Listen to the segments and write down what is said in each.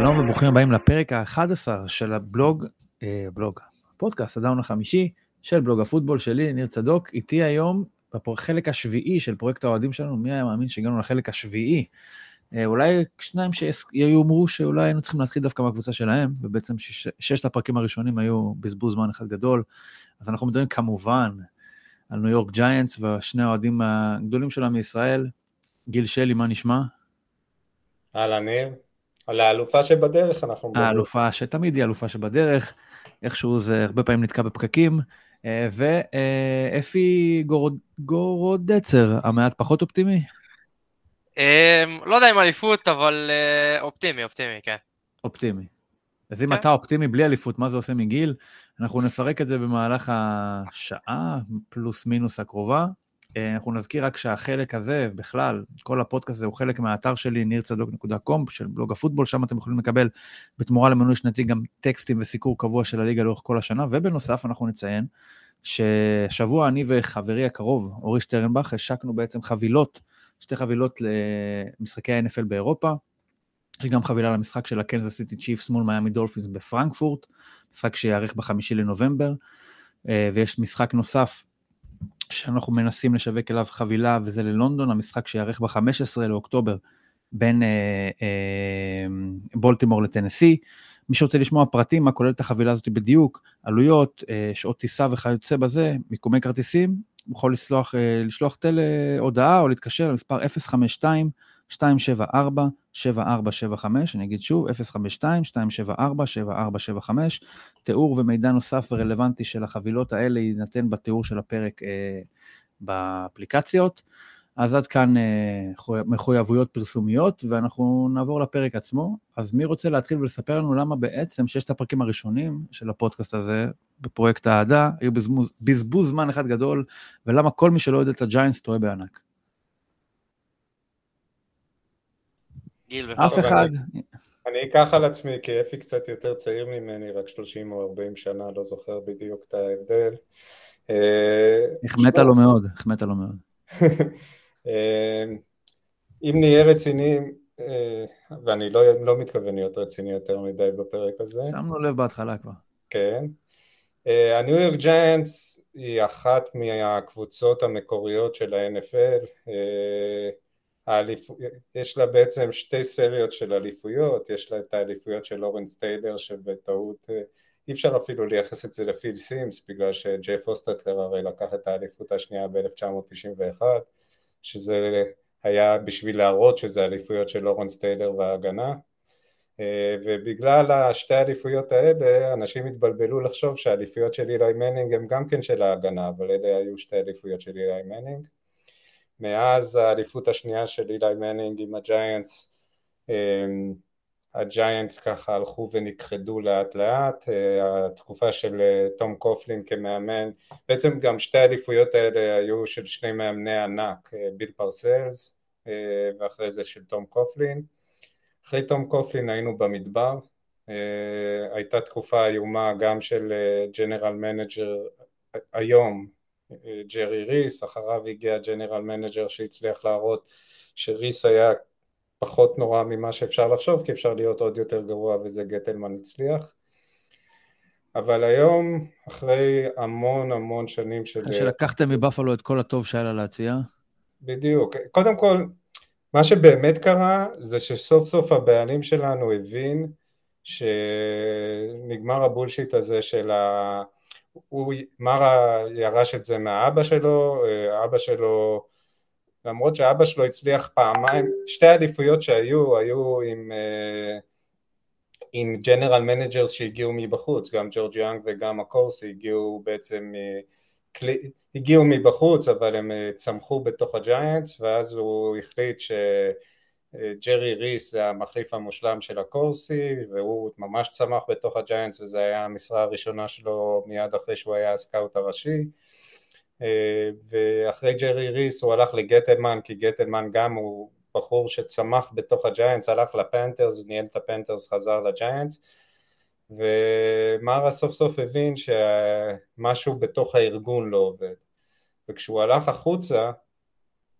שלום וברוכים הבאים לפרק ה-11 של הבלוג, אה, בלוג, פודקאסט הדאון החמישי של בלוג הפוטבול שלי, ניר צדוק. איתי היום בחלק השביעי של פרויקט האוהדים שלנו, מי היה מאמין שהגענו לחלק השביעי? אה, אולי שניים שיאמרו שאולי היינו צריכים להתחיל דווקא מהקבוצה שלהם, ובעצם שש, ששת הפרקים הראשונים היו בזבוז זמן אחד גדול. אז אנחנו מדברים כמובן על ניו יורק ג'יינטס ושני האוהדים הגדולים שלהם מישראל. גיל שלי, מה נשמע? אהלן ניר. על האלופה שבדרך אנחנו מדברים. האלופה שתמיד היא אלופה שבדרך, איכשהו זה הרבה פעמים נתקע בפקקים. אה, ואפי גורודצר, המעט פחות אופטימי? אמ, לא יודע אם אליפות, אבל אה, אופטימי, אופטימי, כן. אופטימי. אז אם כן. אתה אופטימי בלי אליפות, מה זה עושה מגיל? אנחנו נפרק את זה במהלך השעה פלוס מינוס הקרובה. אה, אנחנו נזכיר רק שהחלק הזה, בכלל, כל הפודקאסט הזה הוא חלק מהאתר שלי, נirצדוק.com, של בלוג הפוטבול, שם אתם יכולים לקבל בתמורה למנוי שנתי גם טקסטים וסיקור קבוע של הליגה לאורך כל השנה, ובנוסף אנחנו נציין ששבוע אני וחברי הקרוב, אורי שטרנבך, השקנו בעצם חבילות, שתי חבילות למשחקי ה-NFL באירופה. יש גם חבילה למשחק של הקנזס סיטי צ'יפס מול מיאמי דולפינס בפרנקפורט, משחק שיארך בחמישי לנובמבר, אה, ויש משחק נוסף שאנחנו מנסים לשווק אליו חבילה, וזה ללונדון, המשחק שיארך ב-15 לאוקטובר בין אה, אה, בולטימור לטנסי. מי שרוצה לשמוע פרטים, מה כולל את החבילה הזאת בדיוק, עלויות, אה, שעות טיסה וכיוצא בזה, מיקומי כרטיסים, יכול לשלוח, אה, לשלוח טל הודעה או להתקשר למספר 052 274 7475, אני אגיד שוב, 052-274-7475. תיאור ומידע נוסף ורלוונטי של החבילות האלה יינתן בתיאור של הפרק אה, באפליקציות. אז עד כאן אה, מחויבויות פרסומיות, ואנחנו נעבור לפרק עצמו. אז מי רוצה להתחיל ולספר לנו למה בעצם ששת הפרקים הראשונים של הפודקאסט הזה, בפרויקט האהדה, היו בזבוז, בזבוז זמן אחד גדול, ולמה כל מי שלא יודע את הג'יינטס טועה בענק. גיל אף אחד. אני אקח על עצמי, כי אפי קצת יותר צעיר ממני, רק 30 או 40 שנה, לא זוכר בדיוק את ההבדל. אה, החמאת לו מאוד, החמאת לו מאוד. אה, אם נהיה רציניים, אה, ואני לא, לא מתכוון להיות רציני יותר מדי בפרק הזה. שמנו לב בהתחלה כבר. כן. הניו יורק ג'יינטס היא אחת מהקבוצות המקוריות של ה-NFL. האליפ... יש לה בעצם שתי סריות של אליפויות, יש לה את האליפויות של לורנס טיילר שבטעות אה, אי אפשר אפילו לייחס את זה לפיל סימס בגלל שג'ף הוסטטלר הרי לקח את האליפות השנייה ב-1991 שזה היה בשביל להראות שזה אליפויות של לורנס טיילר וההגנה. אה, ובגלל השתי האליפויות האלה אנשים התבלבלו לחשוב שהאליפויות של אילי מנינג הם גם כן של ההגנה אבל אלה היו שתי אליפויות של אילי מנינג מאז האליפות השנייה של אילי מנינג עם הג'יינטס, אמ, הג'יינטס ככה הלכו ונכחדו לאט לאט, אה, התקופה של אה, תום קופלין כמאמן, בעצם גם שתי האליפויות האלה היו של שני מאמני ענק, אה, ביל פרסלס ואחרי זה של תום קופלין. אחרי תום קופלין היינו במדבר, הייתה תקופה איומה גם של general manager היום ג'רי ריס, אחריו הגיע general manager שהצליח להראות שריס היה פחות נורא ממה שאפשר לחשוב, כי אפשר להיות עוד יותר גרוע וזה גטלמן הצליח. אבל היום, אחרי המון המון שנים של... אחרי שלקחתם מבפלו את כל הטוב שהיה לה להציע. בדיוק. קודם כל, מה שבאמת קרה זה שסוף סוף הבעלים שלנו הבין שנגמר ה bullshit הזה של ה... הוא, מרה ירש את זה מהאבא שלו, אה, אבא שלו, למרות שאבא שלו הצליח פעמיים, שתי האליפויות שהיו, היו עם, אה, עם general managers שהגיעו מבחוץ, גם ג'ורג' יאנג וגם אקורסי הגיעו בעצם, הגיעו מבחוץ אבל הם אה, צמחו בתוך הג'יינטס ואז הוא החליט ש... ג'רי ריס זה המחליף המושלם של אקורסי והוא ממש צמח בתוך הג'יינטס וזו הייתה המשרה הראשונה שלו מיד אחרי שהוא היה ה scout הראשי. ואחרי ג'רי ריס הוא הלך לגטלמן כי גטלמן גם הוא בחור שצמח בתוך הג'יינטס הלך לפנתרס, ניהל את הפנתרס, חזר לג'יינטס. ומרה סוף סוף הבין שמשהו בתוך הארגון לא עובד. וכשהוא הלך החוצה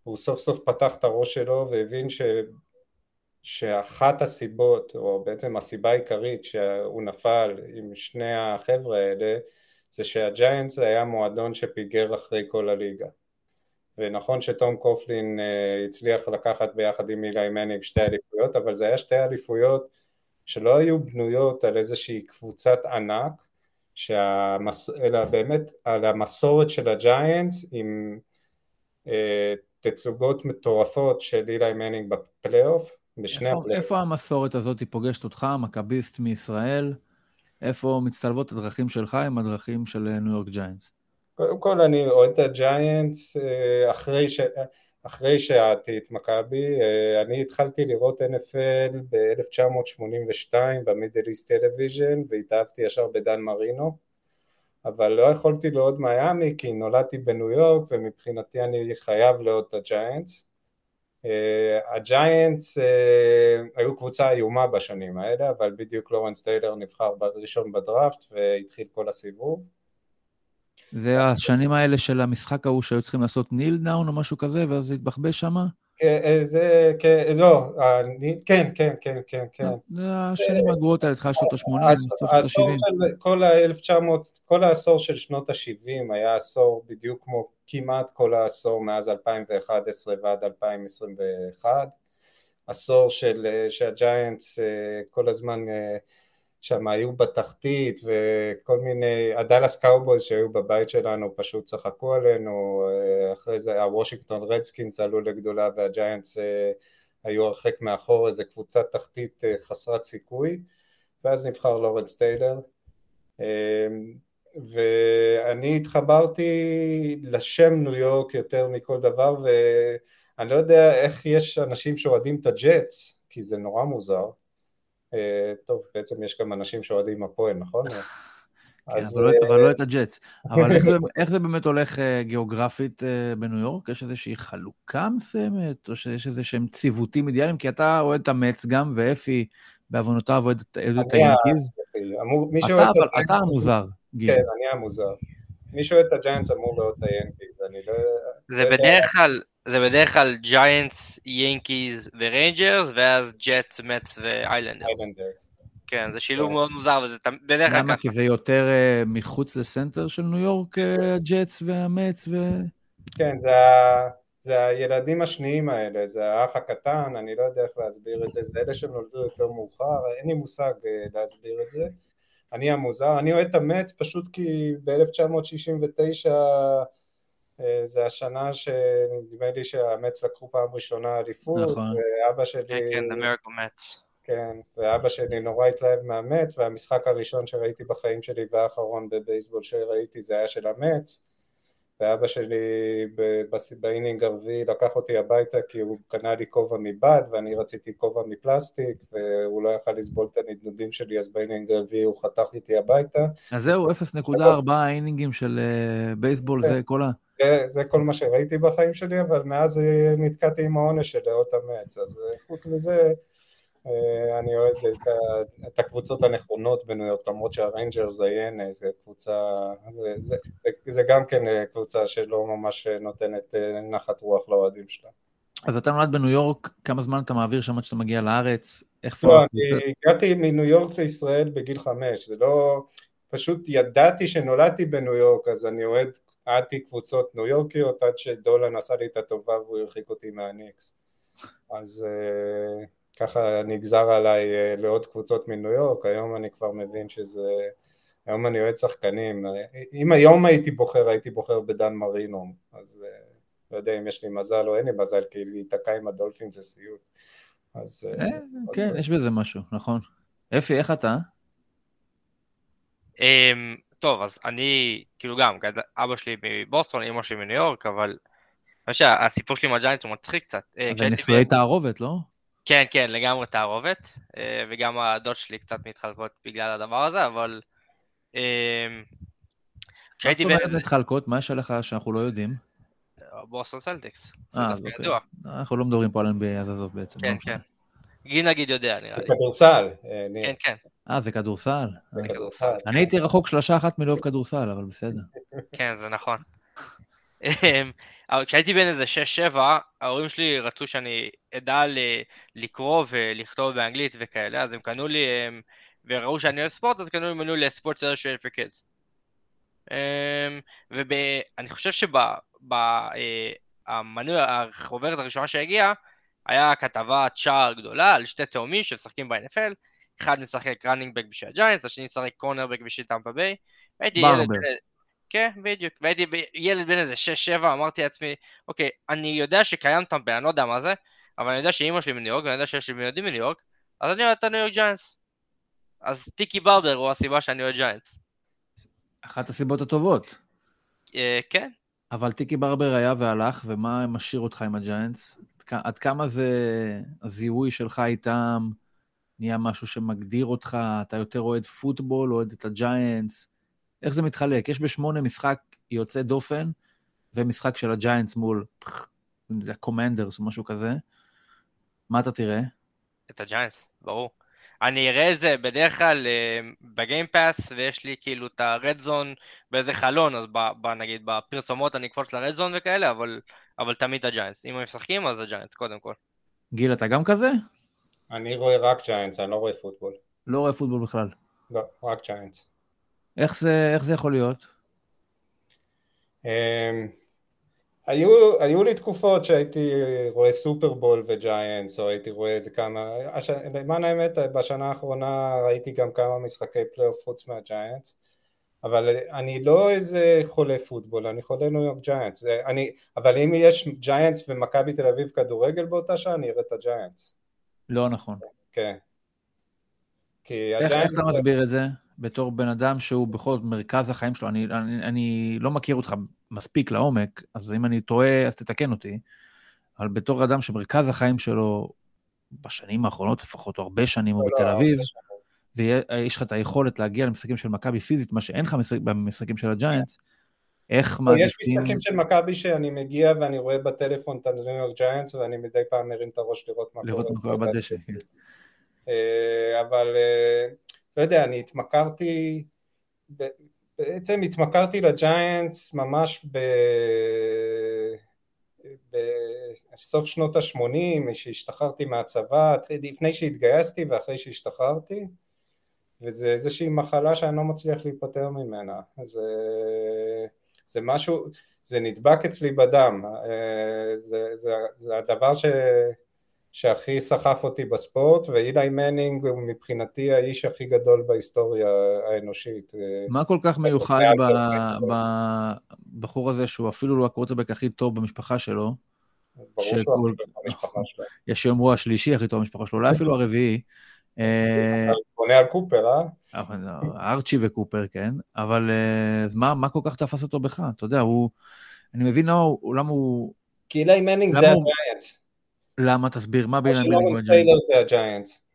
הוא סוף סוף פתח את הראש שלו והבין שאחת הסיבות, או בעצם הסיבה העיקרית שהוא נפל עם שני החבר'ה האלה, זה שהג'יינטס היה מועדון שפיגר אחרי כל הליגה. ונכון שתום קופלין אה, הצליח לקחת ביחד עם אילי מנינג שתי אליפויות, אבל זה היה שתי אליפויות שלא היו בנויות על איזושהי קבוצת ענק, שהמס... אלא באמת על המסורת של הג'יינטס עם אה, תצוגות מטורפות של אילי מנינג בפלייאוף, בשני איפה, הפלייאוף. איפה המסורת הזאת היא פוגשת אותך, מכביסט מישראל? איפה מצטלבות הדרכים שלך עם הדרכים של ניו יורק ג'יינטס? קודם כל אני אוהד את הג'יינטס אה, אחרי, ש... אחרי שאהדתי את מכבי, אה, אני התחלתי לראות NFL ב-1982 במידל איסט טלוויז'ן והתאהבתי ישר בדן מרינו אבל לא יכולתי לאהוד מיאמי כי נולדתי בניו יורק ומבחינתי אני חייב לאהוד את הג'יינטס הג'יינטס היו קבוצה איומה בשנים האלה אבל בדיוק לורנס טיילר נבחר ראשון בדראפט והתחיל כל הסיבוב זה השנים האלה של המשחק ההוא שהיו צריכים לעשות kneel down או משהו כזה, ואז התבחבש? אה, אה, זה, כן, לא, כן, כן, כן, כן, כן. זה השנים הגרועות האלה, התחלת שנות ה-80, סוף שנות ה-70. כל ה-1900, כל העשור של שנות ה-70 היה עשור בדיוק כמו כמעט כל העשור מאז 2011 ועד 2021. עשור של, אה, שהג'יינטס כל הזמן שם היו בתחתית וכל מיני, הדאלאס קאובויז שהיו בבית שלנו פשוט צחקו עלינו, אה, אחרי זה הוושינגטון רדסקינס עלו לגדולה והג'יינטס אה, היו הרחק מאחור, איזה קבוצת תחתית אה, חסרת סיכוי, ואז נבחר לורנס טיילר. ואני התחברתי לשם ניו יורק יותר מכל דבר, ואני לא יודע איך יש אנשים שאוהדים את הג'טס, כי זה נורא מוזר. אה, טוב, בעצם יש גם אנשים שאוהדים הפועל, נכון? כן, אז... אבל, לא, אבל לא את הג'טס. אבל איך זה, איך זה באמת הולך גיאוגרפית בניו יורק? יש איזושהי חלוקה מסוימת, או שיש איזה שהם ציוותים אידיאליים? כי אתה אוהד את המטס גם, ואפי בעוונותיו אוהד את היאנקיז. אתה המוזר, גיל. כן, אני המוזר. מי שאוהד את הג'יינטס אוהד את היאנקיז, אני לא... זה בדרך כלל, זה בדרך כלל ג'יינטס, יאנקיז וריינג'רס, ואז ג'טס, מטס ואיילנדרס. כן, זה שילוב כן. מאוד מוזר, וזה בדרך כלל ככה. למה? כי זה יותר uh, מחוץ לסנטר של ניו יורק, הג'אטס והמץ ו... כן, זה. זה הילדים השניים האלה, זה האח הקטן, אני לא יודע איך להסביר את זה, זה אלה שנולדו יותר מאוחר, אין לי מושג uh, להסביר את זה. אני המוזר, אני אוהד את המץ פשוט כי ב-1969 אה, זה השנה שנדמה לי שהמץ לקחו פעם ראשונה אליפות, נכון. ואבא שלי... כן, כן, אמריקה מטס. כן, ואבא שלי נורא התלהב מהמטס, והמשחק הראשון שראיתי בחיים שלי והאחרון בבייסבול שראיתי זה היה של המטס, ואבא שלי באינינג הרביעי לקח אותי הביתה כי הוא קנה לי כובע מבד ואני רציתי כובע מפלסטיק והוא לא יכל לסבול את הנדנודים שלי אז באינינג הרביעי הוא חתך איתי הביתה. אז זהו 0.4 אינינגים של אה, בייסבול זה כל ה... זה, זה כל מה שראיתי בחיים שלי אבל מאז נתקעתי עם העונש של לאהוד המטס אז אה, חוץ מזה אה, אני אוהד את, את הקבוצות הנכונות בניו יורק, למרות שהריינג'רס זיין, זה קבוצה, זה, זה, זה, זה גם כן אה, קבוצה שלא ממש נותנת אה, נחת רוח לאוהדים שלה. אז אתה נולד בניו יורק, כמה זמן אתה מעביר שם עד שאתה מגיע לארץ? איך לא, אני הגעתי מניו יורק לישראל בגיל חמש, זה לא... פשוט ידעתי שנולדתי בניו יורק, אז אני אוהד, אהדתי קבוצות ניו יורקיות עד שדולן עשה לי את הטובה והוא הרחיק אותי מהניקס. אז... ככה נגזר עליי אה, לעוד קבוצות מניו יורק, היום אני כבר מבין שזה, היום אני אוהד שחקנים, אם היום הייתי בוחר, הייתי בוחר בדן מרינו, אז אה, לא יודע אם יש לי מזל או אין לי מזל, כי להיתקע עם הדולפין זה סיוט. אז... אה, כן, יש בזה משהו, נכון. אפי, איך אתה? אמ, טוב, אז אני, כאילו גם, אבא שלי מבוסטון, אמא שלי מניו יורק, אבל הסיפור שלי עם הג'יינטס הוא מצחיק קצת. זה נישואי תערובת, לא? כן, כן, לגמרי תערובת, אה, וגם הדעות שלי קצת מתחלקות בגלל הדבר הזה, אבל... אה, כשהייתי... מה זאת אומרת מתחלקות? מה יש עליך שאנחנו לא יודעים? בוסטון סלטיקס. אה, אז אוקיי. אנחנו לא מדברים פה על NBA אז עזוב בעצם. כן, לא כן. גיל נגיד יודע, נראה לי. זה כדורסל. כן, כן. אה, זה כדורסל. אני הייתי רחוק שלושה אחת מלאהוב כדורסל, אבל בסדר. כן, זה נכון. אמ, כשהייתי בן איזה 6-7, ההורים שלי רצו שאני אדע לקרוא ולכתוב באנגלית וכאלה, אז הם קנו לי, אמ, וראו שאני אוהב ספורט, אז קנו לי מנוי לספורט סדר של for kids. ואני חושב שבמנוי, אה, החוברת הראשונה שהגיעה, היה כתבת שער גדולה על שתי תאומים שמשחקים ב-NFL, אחד משחק running בשביל הג'יינטס, השני משחק cornerback בשביל טמפה ביי. הייתי ילד... כן, בדיוק. והייתי ילד בן איזה 6-7, אמרתי לעצמי, אוקיי, אני יודע שקיים טמפה, אני לא יודע מה זה, אבל אני יודע שאימא שלי מניו יורק, ואני יודע שיש לי ילדים מניו יורק, אז אני אוהד את הניו יורק ג'יינטס. אז טיקי ברבר הוא הסיבה שאני אוהד ג'יינטס. אחת הסיבות הטובות. אה, כן. אבל טיקי ברבר היה והלך, ומה משאיר אותך עם הג'יינטס? עד כמה זה הזיהוי שלך איתם נהיה משהו שמגדיר אותך, אתה יותר אוהד פוטבול, אוהד את הג'יינטס? איך זה מתחלק? יש בשמונה משחק יוצא דופן, ומשחק של הג'יינטס מול הקומנדרס או משהו כזה. מה אתה תראה? את הג'יינטס, ברור. אני אראה את זה בדרך כלל אה, ב Game Pass, ויש לי כאילו את ה Red Zone באיזה חלון, אז ב, ב, נגיד בפרסומות אני אקפוץ ל Red Zone וכאלה, אבל, אבל תמיד הג'יינטס. אם הם משחקים אז הג'יינטס קודם כל. גיל, אתה גם כזה? אני רואה רק ג'יינטס, אני לא רואה פוטבול. לא רואה פוטבול בכלל? לא, רק ג'יינטס. איך זה, איך זה יכול להיות? אמ, היו, היו לי תקופות שהייתי רואה סופרבול וג'יינטס, או הייתי רואה איזה כמה, הש... למען האמת בשנה האחרונה ראיתי גם כמה משחקי פלייאוף חוץ מהג'יינטס, אבל אני לא איזה חולה פוטבול, אני חולה ניו יורק ג'יינטס, אני, אבל אם יש ג'יינטס ומכבי תל אביב כדורגל באותה שעה, אני אראה את הג'יינטס. לא נכון. כן. כי איך, איך אתה מסביר את זה? בתור בן אדם שהוא בכל זאת מרכז החיים שלו, אני, אני, אני לא מכיר אותך מספיק לעומק, אז אם אני טועה, אז תתקן אותי, אבל בתור אדם שמרכז החיים שלו, בשנים האחרונות לפחות, או הרבה שנים, הוא לא, בתל לא, אביב, ויש לך את היכולת להגיע למשחקים של מכבי פיזית, מה שאין לך במשחקים של הג'יינטס, איך מעדיפים... יש משחקים של מכבי שאני מגיע ואני רואה בטלפון את הניו יורק ג'יינטס, ואני מדי פעם מרים את הראש לראות מה קורה. לראות מה קורה בדשא. כן. אה, אבל אה, לא יודע, אני התמכרתי, בעצם התמכרתי לג'יינטס ממש ב... בסוף שנות ה-80, כשהשתחררתי מהצבא, לפני שהתגייסתי ואחרי שהשתחררתי, וזה איזושהי מחלה שאני לא מצליח להיפטר ממנה. זה, זה משהו, זה נדבק אצלי בדם, אה, זה, זה, זה הדבר ש... שהכי סחף אותי בספורט, ואילי מנינג הוא מבחינתי האיש הכי גדול בהיסטוריה האנושית. מה כל כך מיוחד בבחור הזה, שהוא אפילו לא הקווטרבק הכי טוב במשפחה שלו? ברור שהוא במשפחה שלו. יש שיאמרו השלישי הכי טוב במשפחה שלו, אולי אפילו הרביעי. בונה על קופר, אה? ארצ'י וקופר, כן. אבל אה, אז מה כל כך תפס אותו בך? אתה יודע, הוא... אני מבין למה הוא... כי אילי מנינג זה הג'יינטס. למה? תסביר, מה בין המנינג והג'יינט? זה הג'יינטס.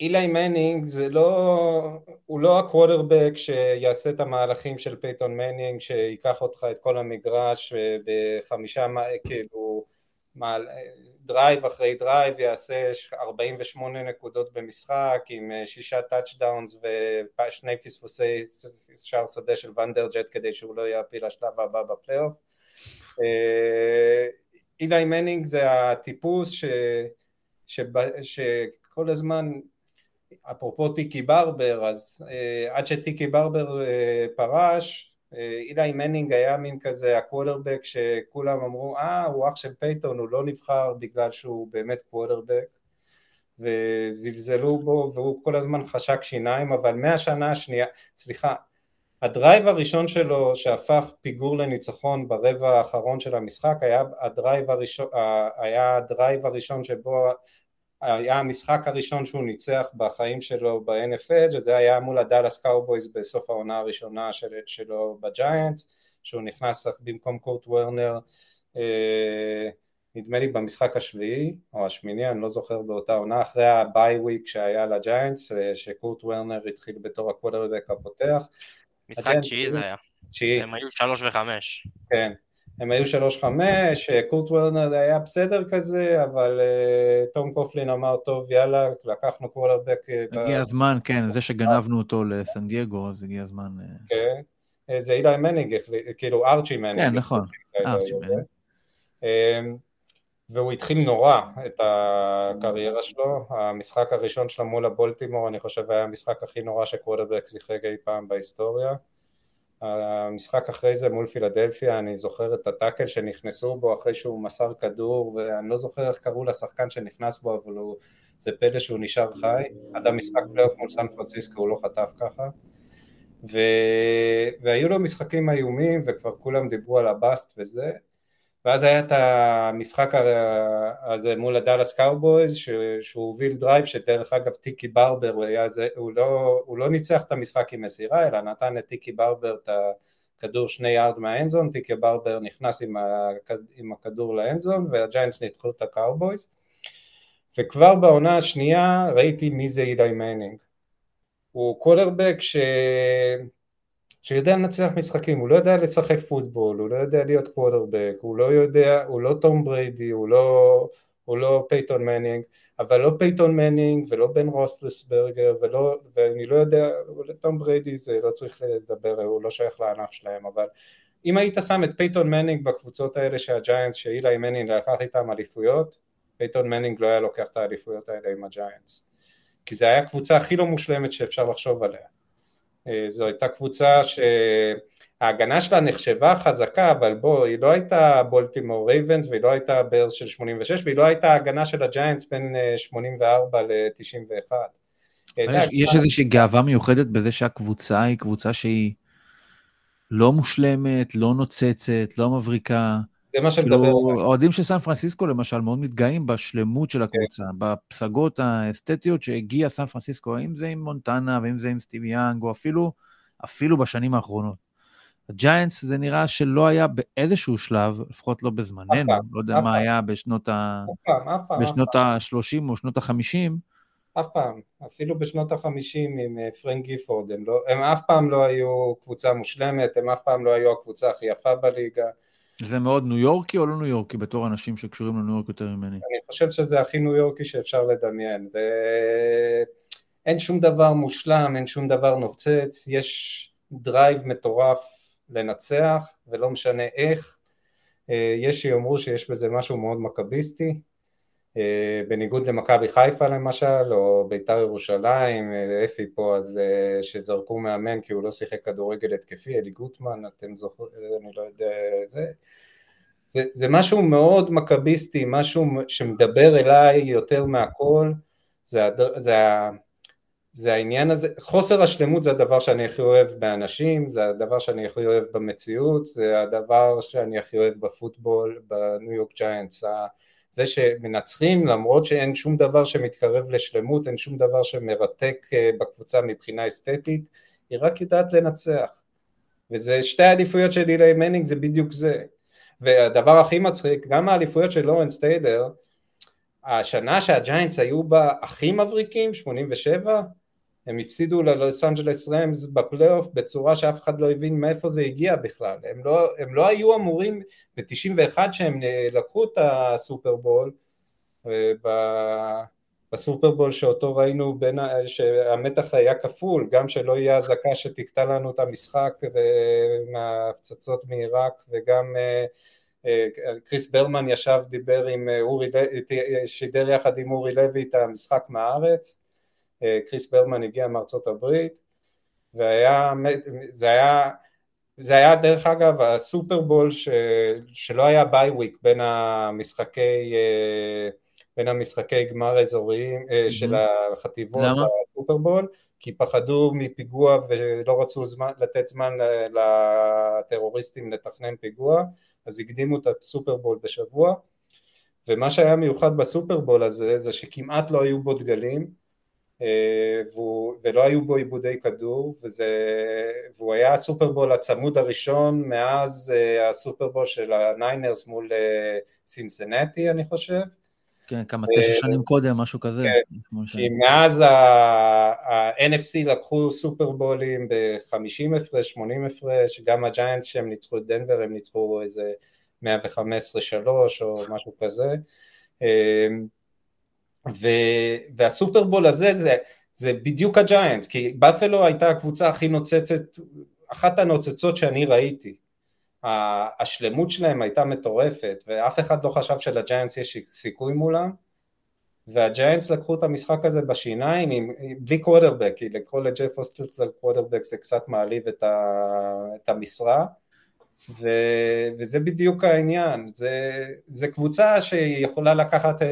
אילי מנינג זה לא, הוא לא הקוודרבק שיעשה את המהלכים של פייתון מנינג, שיקח אותך את כל המגרש בחמישה, כאילו, drive אחרי drive יעשה 48 נקודות במשחק עם שישה touchdowns ושני פספוסי שער שדה של ונדרג'ט כדי שהוא לא יעפיל לשלב הבא בפלייאוף אה, אילי מנינג זה הטיפוס ש, ש, שכל הזמן, אפרופו טיקי ברבר, אז אה, עד שטיקי ברבר אה, פרש, אה, אילי מנינג היה מין כזה הקוודרבק שכולם אמרו, אה, הוא אח של פייתון, הוא לא נבחר בגלל שהוא באמת קוודרבק, וזלזלו בו, והוא כל הזמן חשק שיניים, אבל מהשנה השנייה, סליחה, ה drive הראשון שלו שהפך פיגור לניצחון ברבע האחרון של המשחק היה ה drive הראשון, היה ה drive הראשון שבו היה המשחק הראשון שהוא ניצח בחיים שלו ב-NFL שזה היה מול הדאלאס קאובויז בסוף העונה הראשונה של, שלו בג'יינטס שהוא נכנס במקום קורט וורנר אה, נדמה לי במשחק השביעי או השמיני אני לא זוכר באותה עונה אחרי ה bye week שהיה לג'יינטס אה, שקורט וורנר התחיל בתור הקוודרבק הפותח משחק תשיעי זה היה. תשיעי. הם היו שלוש וחמש. כן. הם היו שלוש חמש, אה, קורט וורנר היה בסדר כזה, אבל אה, תום קופלין אמר, טוב, יאללה, לקחנו קוולרבק. אה, הגיע ב... הזמן, כן, זה שגנבנו אותו לסן דייגו, אז הגיע הזמן. כן, זה אילי מנינג, כאילו ארצ'י מנינג. כן, נכון, ארצ'י מנינג. והוא התחיל נורא את הקריירה שלו, המשחק הראשון שלו מול הבולטימור אני חושב היה המשחק הכי נורא שקוודרבק שיחק אי פעם בהיסטוריה. המשחק אחרי זה מול פילדלפיה, אני זוכר את ה tackle שנכנסו בו אחרי שהוא מסר כדור, ואני לא זוכר איך קראו לשחקן שנכנס בו, אבל הוא, זה פלא שהוא נשאר חי, עד המשחק פלייאוף מול סן פרנסיסקו הוא לא חטף ככה, ו... והיו לו משחקים איומים וכבר כולם דיברו על ה bust וזה, ואז היה את המשחק הזה מול הדאלאס קאובויז שהוא הוביל drive שדרך אגב טיקי ברבר הוא, היה זה, הוא, לא, הוא לא ניצח את המשחק עם מסירה אלא נתן לטיקי ברבר את הכדור שני יארד מה end zone, טיקי ברבר נכנס עם, הכד, עם הכדור ל end zone והג'יינטס ניצחו את הקאובויז. וכבר בעונה השנייה ראיתי מי זה אילי מנינג. הוא קולרבק ש... שיודע לנצח משחקים, הוא לא יודע לשחק פוטבול, הוא לא יודע להיות קוודרבק, הוא לא יודע, הוא לא תום בריידי, הוא לא, הוא לא פייתון מנינג, אבל לא פייתון מנינג ולא בן רות'ליסברגר ולא, ואני לא יודע, תום בריידי זה לא צריך לדבר, הוא לא שייך לענף שלהם, אבל אם היית שם את פייתון מנינג בקבוצות האלה של הג'יינטס, שאילי מנינג לקח איתם אליפויות, פייתון מנינג לא היה לוקח את האליפויות האלה עם הג'יינטס, כי זה היה הקבוצה הכי לא מושלמת שאפשר לחשוב עליה. אה, זו הייתה קבוצה שההגנה שלה נחשבה חזקה, אבל בוא, היא לא הייתה בולטימור רייבנס והיא לא הייתה בירס של 86 והיא לא הייתה ההגנה של הג'יינטס בין 84 ל-91. יש, יש איזושהי גאווה מיוחדת בזה שהקבוצה היא קבוצה שהיא לא מושלמת, לא נוצצת, לא מבריקה. זה מה שמדבר עליו. כאילו, אוהדים של סן פרנסיסקו למשל מאוד מתגאים בשלמות של הקבוצה, כן. בפסגות האסתטיות שהגיע סן פרנסיסקו, אם זה עם מונטנה ואם זה עם סטיב יאנג, או אפילו, אפילו בשנים האחרונות. הג'יינטס זה נראה שלא היה באיזשהו שלב, לפחות לא בזמננו, לא יודע מה היה בשנות ה... בשנות ה-30 או שנות ה-50. אף פעם, אפילו בשנות ה-50 עם אה, פרנק גיפורד, הם, לא, הם אף פעם לא היו קבוצה מושלמת, הם אף פעם לא היו הקבוצה הכי יפה בליגה. זה מאוד ניו יורקי או לא ניו יורקי בתור אנשים שקשורים לניו יורק יותר ממני? אני חושב שזה הכי ניו יורקי שאפשר לדמיין. זה... אין שום דבר מושלם, אין שום דבר נוצץ, יש drive מטורף לנצח ולא משנה איך. אה, יש שיאמרו שיש בזה משהו מאוד מכביסטי, בניגוד למכבי חיפה למשל, או ביתר ירושלים, אה, אפי פה אז שזרקו מאמן כי הוא לא שיחק כדורגל התקפי, אלי גוטמן, אתם זוכרים, אני לא יודע, זה, זה, זה משהו מאוד מכביסטי, משהו שמדבר אליי יותר מהכל, זה, זה, זה העניין הזה, חוסר השלמות זה הדבר שאני הכי אוהב באנשים, זה הדבר שאני הכי אוהב במציאות, זה הדבר שאני הכי אוהב בפוטבול, בניו יורק ג'יינטס, זה שמנצחים למרות שאין שום דבר שמתקרב לשלמות, אין שום דבר שמרתק אה, בקבוצה מבחינה אסתטית, היא רק יודעת לנצח. וזה שתי האליפויות של אילי מנינג זה בדיוק זה. והדבר הכי מצחיק, גם האליפויות של לורנס טיילור, השנה שהג'יינטס היו בה הכי מבריקים, 87, הם הפסידו ללוס אנג'לס רמס בפלייאוף בצורה שאף אחד לא הבין מאיפה זה הגיע בכלל, הם לא, הם לא היו אמורים ב-91 שהם לקחו את הסופרבול, בסופרבול שאותו ראינו בין, שהמתח היה כפול, גם שלא יהיה אזעקה שתקטע לנו את המשחק מההפצצות מעיראק וגם אה, אה, קריס ברמן ישב דיבר עם אה, אורי, שידר יחד עם אורי לוי את המשחק מהארץ. אה, קריס ברמן הגיע מארצות הברית והיה, זה היה, זה היה דרך אגב הסופרבול ש, שלא היה ביי וויק בין המשחקי, אה, בין המשחקי גמר אזוריים mm-hmm. של החטיבות בסופרבול כי פחדו מפיגוע ולא רצו זמן, לתת זמן לטרוריסטים לתכנן פיגוע אז הקדימו את הסופרבול בשבוע. ומה שהיה מיוחד בסופרבול הזה זה שכמעט לא היו בו דגלים. אה, והוא, ולא היו בו איבודי כדור וזה, והוא היה הסופרבול הצמוד הראשון מאז אה, הסופרבול של הניינרס מול אה, סינסנטי אני חושב כן, כמה תשע שנים קודם, משהו כזה. כן, כי מאז ה-NFC לקחו סופרבולים ב-50 הפרש, 80 הפרש, גם הג'יינטס שהם ניצחו את דנבר, הם ניצחו איזה 115-3 או משהו כזה. והסופרבול הזה זה, זה בדיוק הג'יינט, כי בפלו הייתה הקבוצה הכי נוצצת, אחת הנוצצות שאני ראיתי. השלמות שלהם הייתה מטורפת, ואף אחד לא חשב שלג'יינטס יש סיכוי מולם, והג'יינטס לקחו את המשחק הזה בשיניים עם, בלי קוודרבק, כי לקרוא לג'ף אוסטרטל קוודרבק זה קצת מעליב את, ה, את המשרה, ו, וזה בדיוק העניין, זה, זה קבוצה שיכולה לקחת,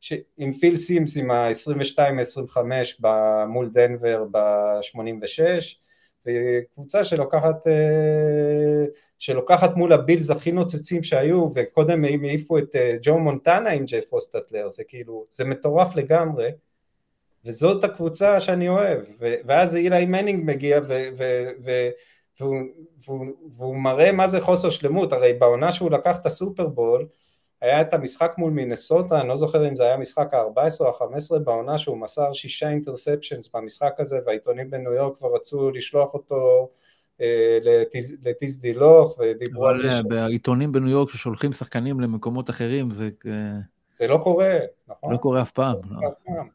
ש, עם פיל סימס עם ה-22-25 מול דנבר ב-86, וקבוצה שלוקחת, אה, שלוקחת מול הבילס הכי נוצצים שהיו, וקודם הם העיפו את אה, ג'ו מונטנה עם ג'ף הוסטטלר, זה כאילו, זה מטורף לגמרי, וזאת הקבוצה שאני אוהב, ואז אילי מנינג מגיע ו- ו- ו- והוא, והוא, והוא מראה מה זה חוסר שלמות, הרי בעונה שהוא לקח את הסופרבול, היה את המשחק מול מינסוטה, אני לא זוכר אם זה היה משחק ה-14 או ה-15 בעונה שהוא מסר שישה אינטרספצ'נס במשחק הזה והעיתונים בניו יורק כבר רצו לשלוח אותו אה, לטיס דילוך ודיברו על זה. אבל בעיתונים בניו יורק ששולחים שחקנים למקומות אחרים זה... אה, זה לא קורה, נכון? לא קורה אף פעם. לא. אף פעם.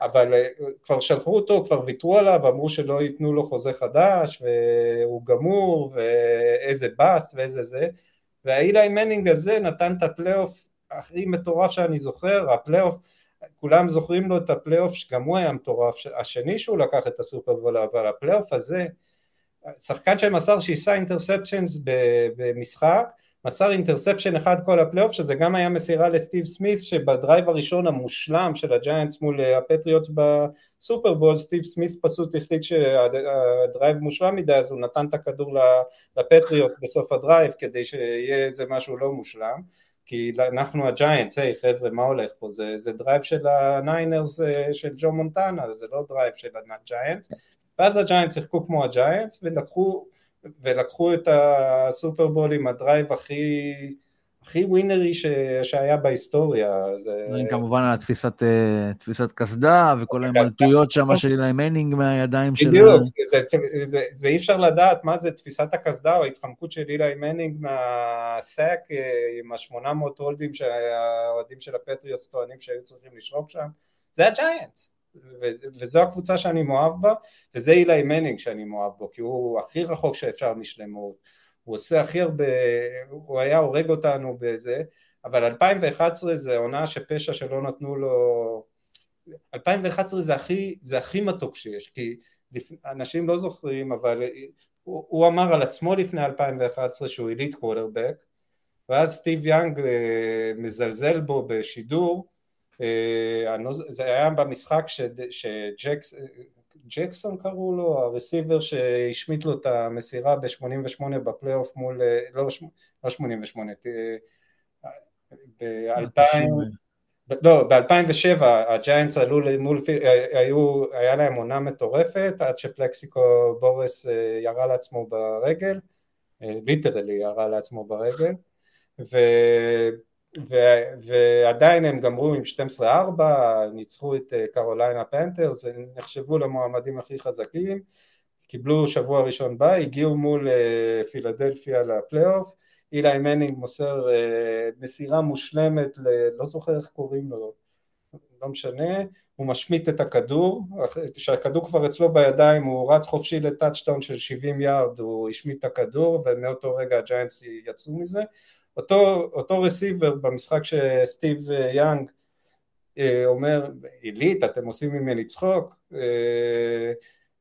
אבל אה, כבר שלחו אותו, כבר ויתרו עליו, אמרו שלא ייתנו לו חוזה חדש והוא גמור ואיזה באסט ואיזה זה. והאילי מנינג הזה נתן את הפלייאוף הכי מטורף שאני זוכר, הפלייאוף, כולם זוכרים לו את הפלייאוף שגם הוא היה מטורף, השני שהוא לקח את הסופרבול, אבל הפלייאוף הזה, שחקן שמסר שישה interceptions במשחק, מסר interception אחד כל הפלייאוף, שזה גם היה מסירה לסטיב סמית, שב drive הראשון המושלם של הג'יינטס מול הפטריוטס בסופרבול, סטיב סמית פשוט החליט שה drive מושלם מדי, אז הוא נתן את הכדור לפטריוטס בסוף ה drive, כדי שיהיה איזה משהו לא מושלם. כי אנחנו הג'יינטס, היי חבר'ה מה הולך פה, זה, זה drive של הניינרס אה, של ג'ו מונטנה, זה לא drive של הג'יינטס, ואז הג'יינטס שיחקו כמו הג'יינטס ולקחו ולקחו את הסופרבול עם ה drive הכי, הכי winnery ש, שהיה בהיסטוריה. זה... כמובן על תפיסת, אה, תפיסת קסדה וכל ההימלטויות שם של אילי מנינג מהידיים של... בדיוק, זה, זה, זה, זה אי אפשר לדעת מה זה תפיסת הקסדה או ההתחמקות של אילי מנינג מה sack אה, עם ה-800 הולדים שהאוהדים של הפטריוטס טוענים שהיו צריכים לשרוק שם, זה הג'יינטס. וזו הקבוצה שאני מאוהב בה, וזה אילי מנינג שאני מאוהב בו, כי הוא הכי רחוק שאפשר משלמות, הוא עושה הכי הרבה, הוא היה הורג אותנו בזה, אבל 2011 זה עונה שפשע שלא נתנו לו, 2011 זה הכי, זה הכי מתוק שיש, כי אנשים לא זוכרים, אבל הוא, הוא אמר על עצמו לפני 2011 שהוא עילית קוולרבק, ואז סטיב יאנג אה, מזלזל בו בשידור, זה היה במשחק שג'קסון קראו לו, הרסיבר שהשמיט לו את המסירה ב-88 בפלייאוף מול, אה, לא, לא 88, ב-2000, לא, ב-2007 הג'יינטס עלו מול, היו, היה להם עונה מטורפת עד שפלקסיקו ברס אה, ירה לעצמו ברגל, literally ירה לעצמו ברגל, ו... ו- ועדיין הם גמרו עם 12-4, ניצחו את אה, קרוליינה פנתרס, נחשבו למועמדים הכי חזקים, קיבלו שבוע ראשון בה, הגיעו מול אה, פילדלפיה לפלייאוף, אילי מנינג מוסר אה, מסירה מושלמת, ל- לא זוכר איך קוראים לו, לא משנה, הוא משמיט את הכדור, כשהכדור כבר אצלו בידיים הוא רץ חופשי ל touchdown של 70 יארד, הוא השמיט את הכדור ומאותו רגע הג'יינטס יצאו מזה אותו, אותו receiver במשחק שסטיב אה, יאנג אה, אומר, elite, אתם עושים ממני צחוק, אה,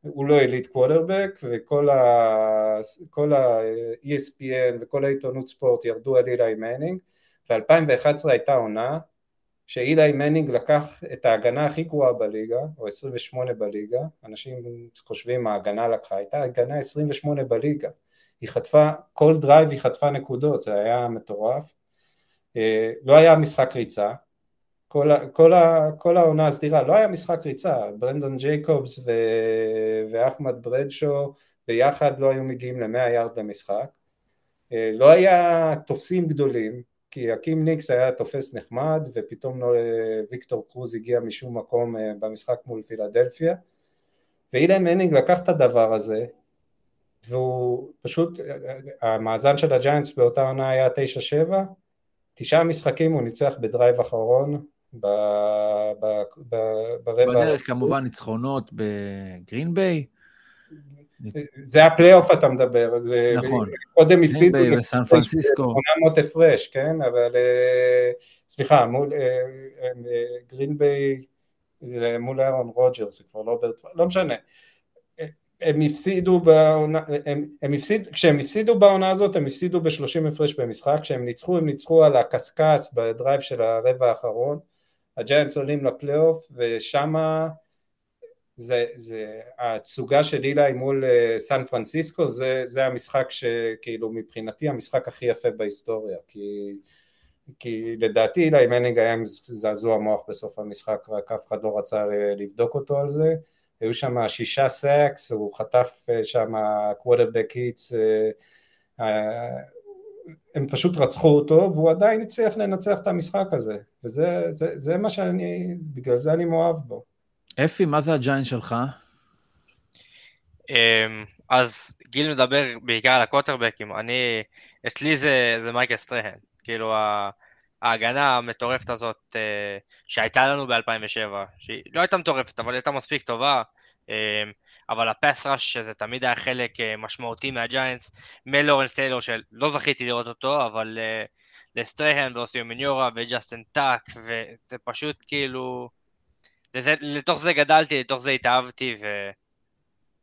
הוא לא elite quarterback, וכל ה-ESPN וכל העיתונות ספורט ירדו על אילי מנינג, ו-2011 הייתה עונה שאילי מנינג לקח את ההגנה הכי גרועה בליגה, או 28 בליגה, אנשים חושבים ההגנה לקחה, הייתה הגנה 28 בליגה, היא חטפה, כל drive היא חטפה נקודות, זה היה מטורף. אה, לא היה משחק ריצה, כל, כל, כל העונה הסדירה, לא היה משחק ריצה, ברנדון ג'ייקובס ו, ואחמד ברדשו ביחד לא היו מגיעים למאה יארד למשחק. אה, לא היה תופסים גדולים, כי חכים ניקס היה תופס נחמד ופתאום לא, ויקטור קרוז הגיע משום מקום אה, במשחק מול פילדלפיה ואילי מנינג לקח את הדבר הזה והוא פשוט, המאזן של הג'יינטס באותה עונה היה 9-7, תשעה משחקים הוא ניצח ב drive אחרון ב, ב, ב, ברבע... בדרך כמובן ניצחונות בגרין ביי. זה הפלייאוף אתה מדבר, זה... נכון. קודם הפסידו... וסן פרנסיסקו. 800 הפרש, כן? אבל... אה, סליחה, מול גרין ביי, זה מול אהרון רוג'רס, זה כבר לא... לא משנה. הם הפסידו בעונה, הם, הם הפסיד, כשהם הפסידו בעונה הזאת הם הפסידו ב-30 הפרש במשחק, כשהם ניצחו הם ניצחו על הקשקש ב drive של הרבע האחרון, הג'יינטס עולים לפלייאוף ושמה זה, זה התצוגה של אילי מול אה, סן פרנסיסקו זה, זה המשחק שכאילו מבחינתי המשחק הכי יפה בהיסטוריה כי, כי לדעתי אילי מנינג היה זעזוע מוח בסוף המשחק רק אף אחד לא רצה לבדוק אותו על זה היו שם שישה sacks, הוא חטף אה, שם quarterback hits, אה, אה, הם פשוט רצחו אותו והוא עדיין הצליח לנצח את המשחק הזה וזה זה, זה מה שאני, בגלל זה אני מאוהב בו. אפי, מה זה הג'יין שלך? אמ, אז גיל מדבר בעיקר על הקוטרבקים, אני, אצלי זה, זה מייקל סטרהן, כאילו ההגנה המטורפת הזאת אה, שהייתה לנו ב-2007, שהיא לא הייתה מטורפת, אבל הייתה מספיק טובה, אה, אבל הפס ראש שזה תמיד היה חלק אה, משמעותי מהג'יינטס, מלורנס טיילור שלא זכיתי לראות אותו, אבל לסטרהן ואוסיו מניורה וג'סטין טאק, וזה פשוט כאילו, לזה, לתוך זה גדלתי, לתוך זה התאהבתי,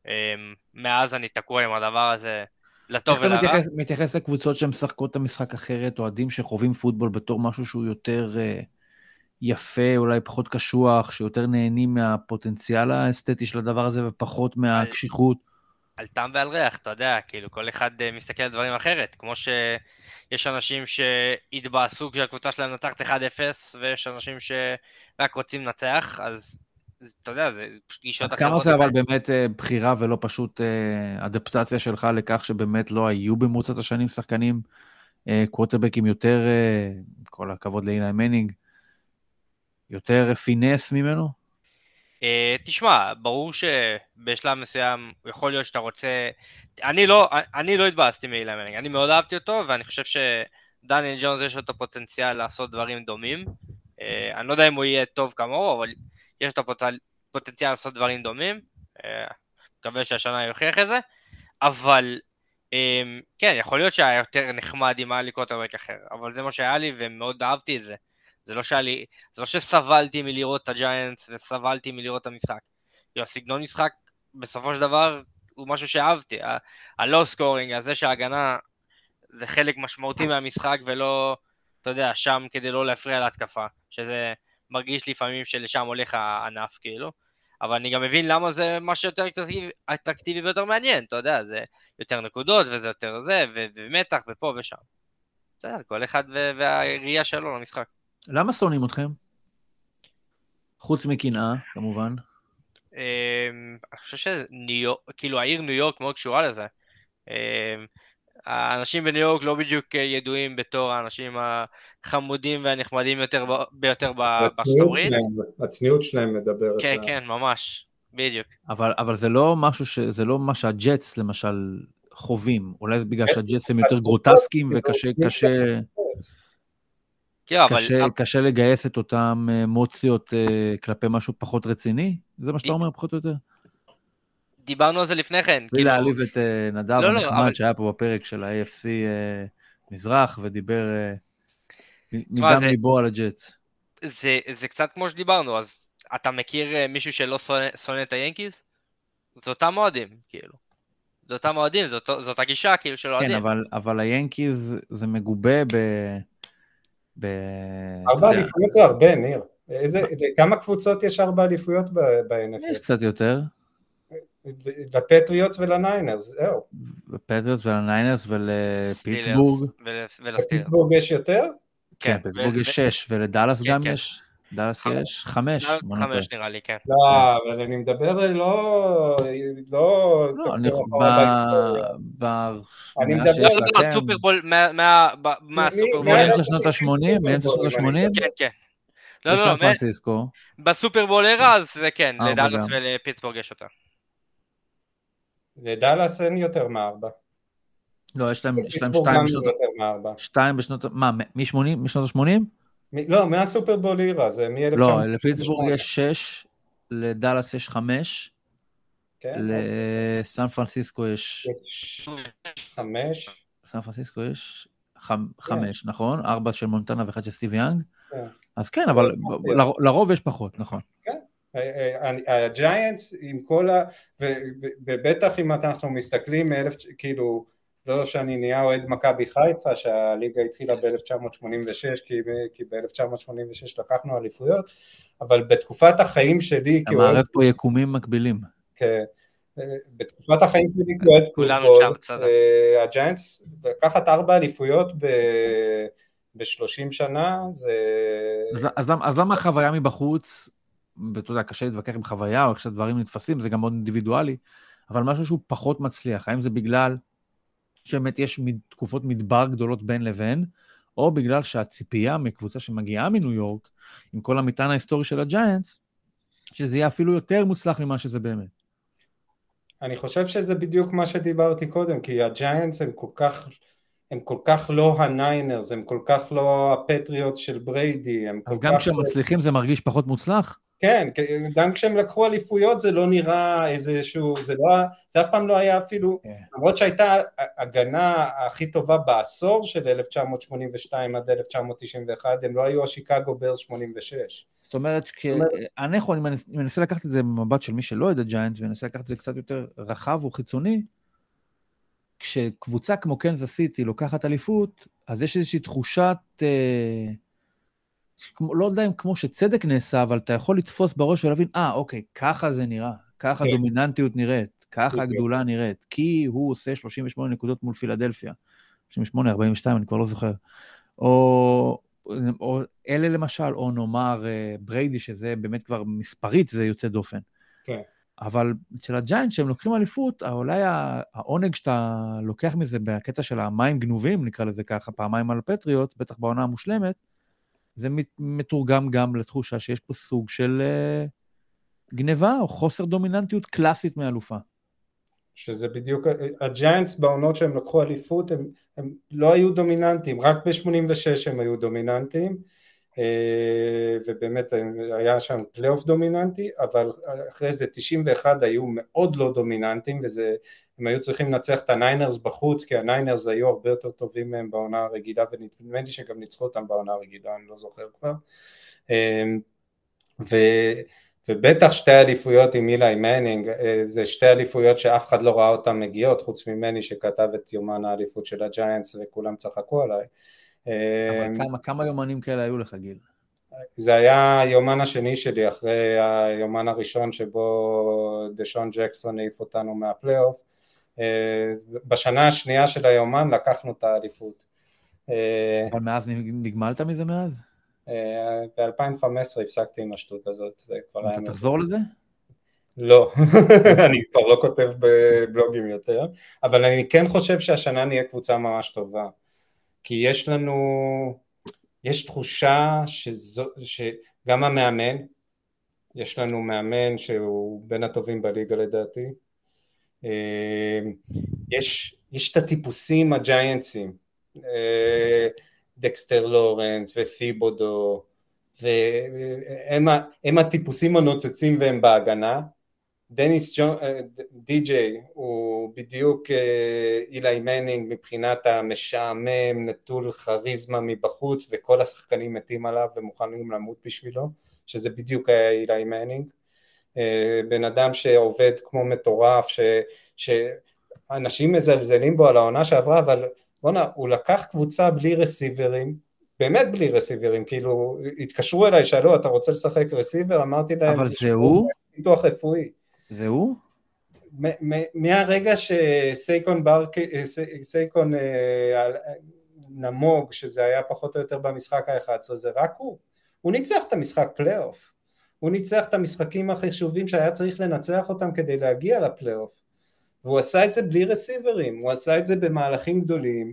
ומאז אני תקוע עם הדבר הזה. לטוב ולרע. איך אתה מתייחס, מתייחס לקבוצות שמשחקות את המשחק אחרת, אוהדים שחווים פוטבול בתור משהו שהוא יותר uh, יפה, אולי פחות קשוח, שיותר נהנים מהפוטנציאל האסתטי של הדבר הזה ופחות מהקשיחות? על, טעם ועל ריח, אתה יודע, כאילו כל אחד uh, מסתכל על דברים אחרת, כמו שיש אנשים שהתבאסו כשהקבוצה שלהם נצחת 1-0, ויש אנשים שרק רוצים לנצח, אז אתה יודע, זה פשוט גישות אחרות. כמה זה אבל באמת אה, בחירה ולא פשוט אה, אדפטציה שלך לכך שבאמת לא היו במרוצת השנים שחקנים אה, קווטרבקים יותר, כל הכבוד לאילן מנינג, יותר פינס ממנו? תשמע, ברור שבשלב מסוים יכול להיות שאתה רוצה... אני לא, אני לא התבאסתי מאילן מנינג, אני מאוד אהבתי אותו, ואני חושב שדניאל ג'ונס יש לו את הפוטנציאל לעשות דברים דומים. אני לא יודע אם הוא יהיה טוב כמוהו, אבל יש לו פוטנציאל לעשות דברים דומים, אה, מקווה שהשנה יוכיח את זה, אבל אמ, כן, יכול להיות שהיה יותר נחמד אם היה לי קוטרבק אחר, אבל זה מה שהיה לי ומאוד אהבתי את זה. זה לא, שהיה לי, זה לא שסבלתי מלראות את הג'יינטס וסבלתי מלראות את המשחק. הסגנון משחק בסופו של דבר הוא משהו שאהבתי. ה low scoring, הזה שההגנה זה חלק משמעותי מהמשחק ולא, אתה יודע, שם כדי לא להפריע להתקפה, שזה מרגיש לפעמים שלשם הולך הענף כאילו, אבל אני גם מבין למה זה משהו יותר אטרקטיבי ויותר מעניין, אתה יודע, זה יותר נקודות וזה יותר זה, ומתח ופה ושם. בסדר, כל אחד והראייה שלו למשחק. למה שונאים אתכם? חוץ מקנאה, כמובן. אמ, אני חושב יורק, כאילו העיר ניו יורק מאוד קשורה לזה. האנשים בניו יורק לא בדיוק ידועים בתור האנשים החמודים והנחמדים יותר ביותר בסטורית. הצניעות שלהם מדברת. כן, כן, ממש, בדיוק. אבל, אבל זה לא משהו ש... זה לא מה שהג'טס למשל חווים. אולי זה בגלל שהג'טס הם יותר גרוטסקים וקשה, קשה... כן, קשה, אבל... קשה לגייס את אותן אמוציות אה, כלפי משהו פחות רציני? זה מה שאתה אומר, פחות או יותר? דיברנו על זה לפני כן. בלי כאילו... להעליב את uh, נדב לא, הנחמד לא, אבל... שהיה פה בפרק של ה-AFC uh, אה, מזרח, ודיבר uh, מדם זה... ליבו על הג'אטס. זה, זה קצת כמו שדיברנו, אז אתה מכיר מישהו שלא שונא, שונא את היאנקיז? זה אותם אוהדים, כאילו. זה אותם אוהדים, זאת, זאת הגישה כאילו של אוהדים. כן, אבל, אבל היאנקיז זה מגובה ב... ב... ארבע אליפויות זה הרבה, ניר. איזה, כמה קבוצות יש ארבע אליפויות ב-NFL? יש קצת יותר. לפטריוטס ולניינרס, זהו. לפטריוטס ולניינרס ולפיטסבורג. לפיטסבורג יש יותר? כן, פיטסבורג יש שש, ולדאלאס גם יש. דאלאס יש חמש. חמש נראה לי, כן. לא, אבל אני מדבר לא... לא... לא, אני מדבר... מהסופרבול, מהסופרבול. מאמצע שנות ה-80? מאמצע שנות ה-80? כן, כן. לא, לא. בסופרבול ערה, אז זה כן, לדאלאס ולפיטסבורג יש אותה. לדאלאס אין יותר מארבע. לא, יש להם שתיים בשנות... שתיים בשנות... מה, מ-80? משנות ה-80? לא, מה Super Bowl era, זה מ-1988. לא, לפיטסבורג יש שש, לדאלאס יש חמש. כן. לסן פרנסיסקו יש... יש חמש. סן פרנסיסקו יש חמ- חמש, נכון? ארבע של מונטנה ואחד של סטיב יאנג. כן. אז כן, אבל כן. לר- לרוב יש פחות, נכון. הג'יינטס עם כל ה... ובטח אם אנחנו מסתכלים מאלף... כאילו, לא שאני נהיה אוהד מכבי חיפה, שהליגה התחילה ב-1986, כי, כי ב-1986 לקחנו אליפויות, אבל בתקופת החיים שלי אתה מערב פה יקומים מקבילים. כן. בתקופת החיים שלי כאוהד פוטבול. אה, הג'יינטס, לקחת ארבע אליפויות ב-30 שנה, זה... אז, אז, למה- אז למה החוויה מבחוץ, ואתה יודע, קשה להתווכח עם חוויה, או איך שהדברים נתפסים, זה גם מאוד אינדיבידואלי, אבל משהו שהוא פחות מצליח, האם זה בגלל שבאמת יש תקופות מדבר גדולות בין לבין, או בגלל שהציפייה מקבוצה שמגיעה מניו יורק, עם כל המטען ההיסטורי של הג'יינטס, שזה יהיה אפילו יותר מוצלח ממה שזה באמת. אני חושב שזה בדיוק מה שדיברתי קודם, כי הג'יינטס הם כל כך, הם כל כך לא הניינרס, הם כל כך לא הפטריוטס של בריידי, הם כל אז כך... גם כשהם מצליחים זה מרגיש פחות מוצלח? כן, גם כשהם לקחו אליפויות זה לא נראה איזשהו, זה לא, זה אף פעם לא היה אפילו, כן. למרות שהייתה הגנה הכי טובה בעשור של 1982 עד 1991, הם לא היו השיקגו ברס 86. זאת אומרת, כ- אנחנו, אני מנס- מנסה לקחת את זה במבט של מי שלא אוהד הג'יינטס, ומנסה לקחת את זה קצת יותר רחב וחיצוני, כשקבוצה כמו קנזס סיטי לוקחת אליפות, אז יש איזושהי תחושת, אה, כמו- לא יודע אם כמו שצדק נעשה, אבל אתה יכול לתפוס בראש ולהבין, אה, אוקיי, ככה זה נראה, ככה כן. הדומיננטיות נראית, ככה בדיוק. הגדולה נראית, כי הוא עושה 38 נקודות מול פילדלפיה. 38, 42, אני כבר לא זוכר. או, או אלה למשל, או נאמר אה, בריידי, שזה באמת כבר מספרית, זה יוצא דופן. כן. אבל אצל הג'יינט, שהם לוקחים אליפות, אולי העונג שאתה לוקח מזה בקטע של המים גנובים, נקרא לזה ככה, פעמיים על הפטריוט, בטח בעונה המושלמת, זה מת- מתורגם גם לתחושה שיש פה סוג של אה, גניבה או חוסר דומיננטיות קלאסית מאלופה. שזה בדיוק, הג'יינטס בעונות שהם לקחו אליפות הם, הם לא היו דומיננטיים, רק ב-86 הם היו דומיננטיים אה, ובאמת היה שם פלייאוף דומיננטי, אבל אחרי זה 91 היו מאוד לא דומיננטיים וזה, הם היו צריכים לנצח את הניינרס בחוץ כי הניינרס היו הרבה יותר טובים מהם בעונה הרגילה ונדמה לי שגם ניצחו אותם בעונה הרגילה, אני לא זוכר כבר אה, ו... ובטח שתי אליפויות עם אילי מנינג, אה, זה שתי אליפויות שאף אחד לא ראה אותן מגיעות, חוץ ממני שכתב את יומן האליפות של הג'יינטס וכולם צחקו עליי. אבל כמה, כמה יומנים כאלה היו לך, גיל? זה היה היומן השני שלי אחרי היומן הראשון שבו דשון ג'קסון העיף אותנו מהפלייאוף. בשנה השנייה של היומן לקחנו את האליפות. אבל מאז נגמלת מזה מאז? ב-2015 הפסקתי עם השטות הזאת, זה כבר היה... אתה תחזור לזה? לא, אני כבר לא כותב בבלוגים יותר, אבל אני כן חושב שהשנה נהיה קבוצה ממש טובה, כי יש לנו, יש תחושה שזו, שגם המאמן, יש לנו מאמן שהוא בין הטובים בליגה לדעתי, יש, יש את הטיפוסים הג'יינטסים, דקסטר לורנס ותיבודו, והם הטיפוסים הנוצצים והם בהגנה. דניאל ג'ונס, די.ג'יי הוא בדיוק אילי מנינג מבחינת המשעמם, נטול כריזמה מבחוץ וכל השחקנים מתים עליו ומוכנים למות בשבילו, שזה בדיוק היה אילי מנינג. בן אדם שעובד כמו מטורף, ש, שאנשים מזלזלים בו על העונה שעברה, אבל בואנה, הוא לקח קבוצה בלי רסיברים, באמת בלי רסיברים, כאילו, התקשרו אליי, שאלו, אתה רוצה לשחק רסיבר? אמרתי להם, אבל זה הוא? ניתוח רפואי. זה הוא? מהרגע שסייקון ברק, סייקון נמוג, שזה היה פחות או יותר במשחק ה-11, זה רק הוא. הוא ניצח את המשחק פלייאוף. הוא ניצח את המשחקים החשובים שהיה צריך לנצח אותם כדי להגיע לפלייאוף. והוא עשה את זה בלי רסיברים, הוא עשה את זה במהלכים גדולים,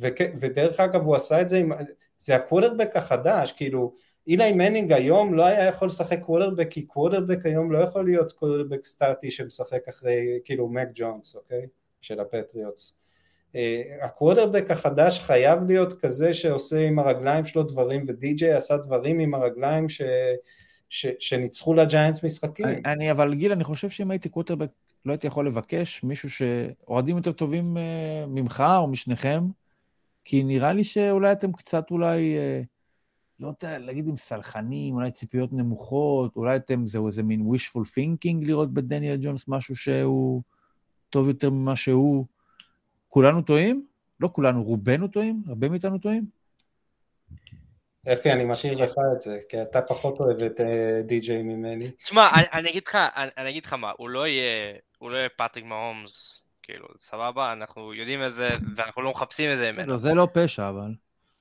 ודרך אגב הוא עשה את זה עם, זה הקוולרבק החדש, כאילו אילי מנינג היום לא היה יכול לשחק קוולרבק, כי קוולרבק היום לא יכול להיות קוולרבק סטטי שמשחק אחרי, כאילו מק ג'ונס, אוקיי? של הפטריוטס. הקוולרבק החדש חייב להיות כזה שעושה עם הרגליים שלו דברים, ודי.ג'יי עשה דברים עם הרגליים ש... ש, שניצחו לג'יינטס משחקים. אני, אני, אבל גיל, אני חושב שאם הייתי קווטרבק לא הייתי יכול לבקש מישהו שאוהדים יותר טובים uh, ממך או משניכם, כי נראה לי שאולי אתם קצת אולי, uh, לא יודע, להגיד אם סלחנים, אולי ציפיות נמוכות, אולי אתם, זהו איזה מין wishful thinking לראות בדניאל ג'ונס משהו שהוא טוב יותר ממה שהוא. כולנו טועים? לא כולנו, רובנו טועים? הרבה מאיתנו טועים? אפי, אני משאיר לך את זה, כי אתה פחות אוהב את אה, די.ג'יי ממני. תשמע, אני אגיד לך, אני אגיד לך מה, הוא לא יהיה, הוא לא יהיה פטריק מהומס, כאילו, סבבה, אנחנו יודעים את זה, ואנחנו לא מחפשים את זה ממנו. זה לא פשע, אבל.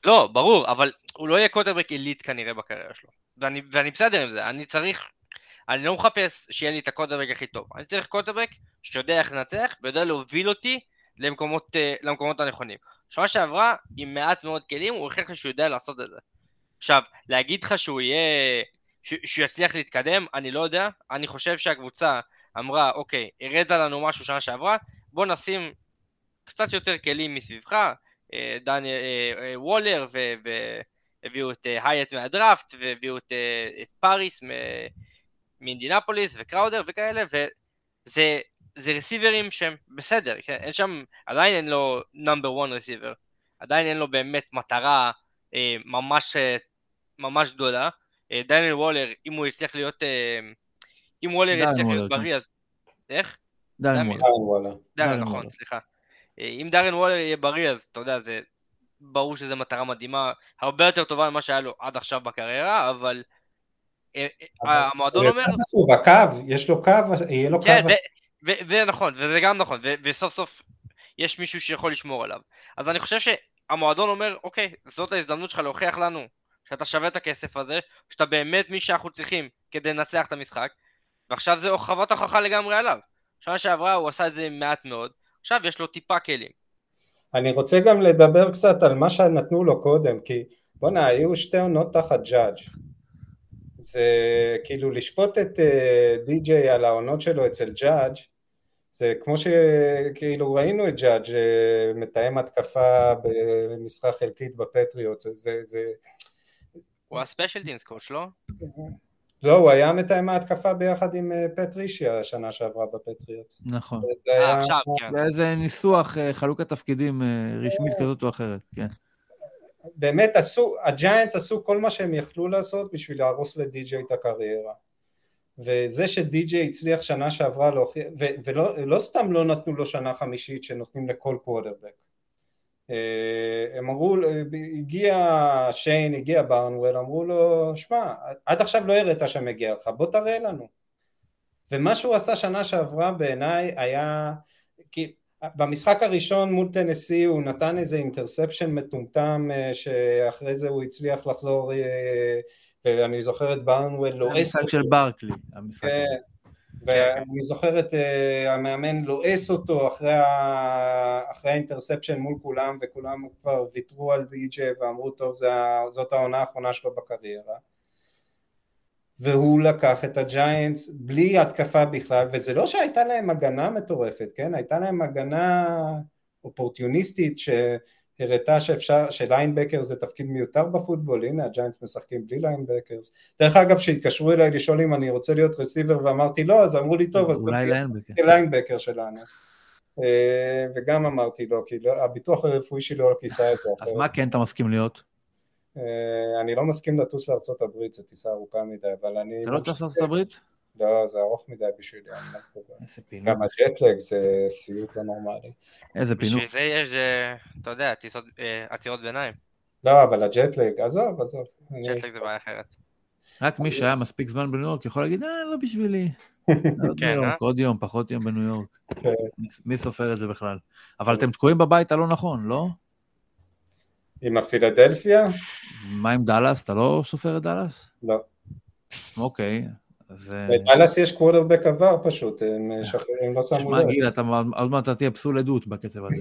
לא, ברור, אבל הוא לא יהיה קוטרבק עילית כנראה בקריירה שלו. ואני, ואני בסדר עם זה, אני צריך, אני לא מחפש שיהיה לי את הקוטרבק הכי טוב. אני צריך קוטרבק שיודע איך לנצח ויודע להוביל אותי למקומות, אה, למקומות הנכונים. שנה שעברה, עם מעט מאוד כלים, הוא הוכיח לי שהוא יודע לעשות את זה. עכשיו, להגיד לך שהוא יהיה... שהוא יצליח להתקדם, אני לא יודע. אני חושב שהקבוצה אמרה, אוקיי, הראת לנו משהו שנה שעברה, בוא נשים קצת יותר כלים מסביבך, אה, דארן אה, אה, וולר, והביאו את הייט מהדראפט, והביאו את, את פאריס מאינדיאנפוליס, וקראודר וכאלה, וזה זה רסיברים שהם בסדר, כן? אין שם, עדיין אין לו נאמבר 1 רסיבר, עדיין אין לו באמת מטרה ממש, אה, ממש גדולה. אה, דניאל וולר, אם הוא יצליח להיות, אם וולר יצליח להיות כן. בריא אז... איך? דניאל וולר. דניאל, נכון, סליחה. אם דארן וולר יהיה בריא אז אתה יודע, זה ברור שזו מטרה מדהימה, הרבה יותר טובה ממה שהיה לו עד עכשיו בקריירה, אבל המועדון אומר... הקו, יש לו קו, יהיה לו כן, קו. ונכון, וזה גם נכון, וסוף סוף יש מישהו שיכול לשמור עליו. אז אני חושב המועדון אומר, אוקיי, זאת ההזדמנות שלך להוכיח לנו שאתה שווה את הכסף הזה, שאתה באמת מי שאנחנו צריכים כדי לנצח את המשחק, ועכשיו זה חוות הוכחה לגמרי עליו. שנה שעברה הוא עשה את זה מעט מאוד, עכשיו יש לו טיפה כלים. אני רוצה גם לדבר קצת על מה שנתנו לו קודם, כי בואנה, היו שתי עונות תחת ג'אדג'. זה כאילו לשפוט את אה, די.ג'יי על העונות שלו אצל ג'אדג', זה כמו שכאילו ראינו את ג'אדג' אה, מתאם התקפה במשרה חלקית בפטריוט, זה, זה, זה... הוא הספיישל דימס קוש, לא? לא, הוא היה מתאם ההתקפה ביחד עם אה, פטרישיה השנה שעברה בפטריוט. נכון. אה, עכשיו, כן. באיזה ניסוח, חלוקת תפקידים רשמית כזאת או אחרת, כן. באמת עשו, הג'יינטס עשו כל מה שהם יכלו לעשות בשביל להרוס לדי.ג'יי את הקריירה. וזה שדי.ג'יי הצליח שנה שעברה להוכיח, ולא לא סתם לא נתנו לו שנה חמישית שנותנים לכל קוודרבק. אה, הם אמרו, הגיע שיין, הגיע ברנוול, אמרו לו, שמע, עד עכשיו לא הראית שמגיע לך, בוא תראה לנו. ומה שהוא עשה שנה שעברה בעיניי היה, כי במשחק הראשון מול טנסי הוא נתן איזה interception מטומטם אה, שאחרי זה הוא הצליח לחזור אה, ואני זוכר את ברנוול לועס... המשחק של ברקלי, המשחק. כן, ואני זוכר את uh, המאמן לועס אותו אחרי, ה... אחרי ה interception מול כולם, וכולם כבר ויתרו על די.ג'יי ואמרו, טוב, זאת העונה האחרונה שלו בקריירה. והוא לקח את הג'יינטס בלי התקפה בכלל, וזה לא שהייתה להם הגנה מטורפת, כן? הייתה להם הגנה אופורטוניסטית, ש... הראתה שאפשר, ש linebacker זה תפקיד מיותר בפוטבול, הנה הג'יינטס משחקים בלי linebackers. דרך אגב, כשהתקשרו אליי לשאול אם אני רוצה להיות receiver ואמרתי לא, אז אמרו לי טוב, אז אולי linebacker. linebacker שלנו. אה, וגם אמרתי לא, כי לא, הביטוח הרפואי שלי לא כיסה את זה. אז מה כן אתה מסכים להיות? אה, אני לא מסכים לטוס לארצות הברית, זו טיסה ארוכה מדי, אבל אני... אתה לא טס לארצות הברית? לא, זה ארוך מדי בשבילי, אני לא מצפה. איזה פינוק. גם הג'טלג זה סיוט לא נורמלי. איזה פינוק. בשביל זה יש, אה, אתה יודע, טיסות, אה, עצירות ביניים. לא, אבל הג'טלג, עזוב, עזוב. ג'טלג זה בעיה אחרת. רק מי שהיה מספיק זמן בניו יורק יכול להגיד, אה, לא בשבילי. כן, אה? עוד יום, פחות יום בניו יורק. כן. מי סופר את זה בכלל? אבל אתם תקועים בבית הלא נכון, לא? עם הפילדלפיה? מה עם דאלאס? אתה לא סופר את דאלאס? לא. אוקיי, אז... בדאלאס יש קוודרבק עבר פשוט, הם אה. שחררים, לא שמו לב. גיל, אתה עוד מעט תהיה פסול עדות בקצב הזה.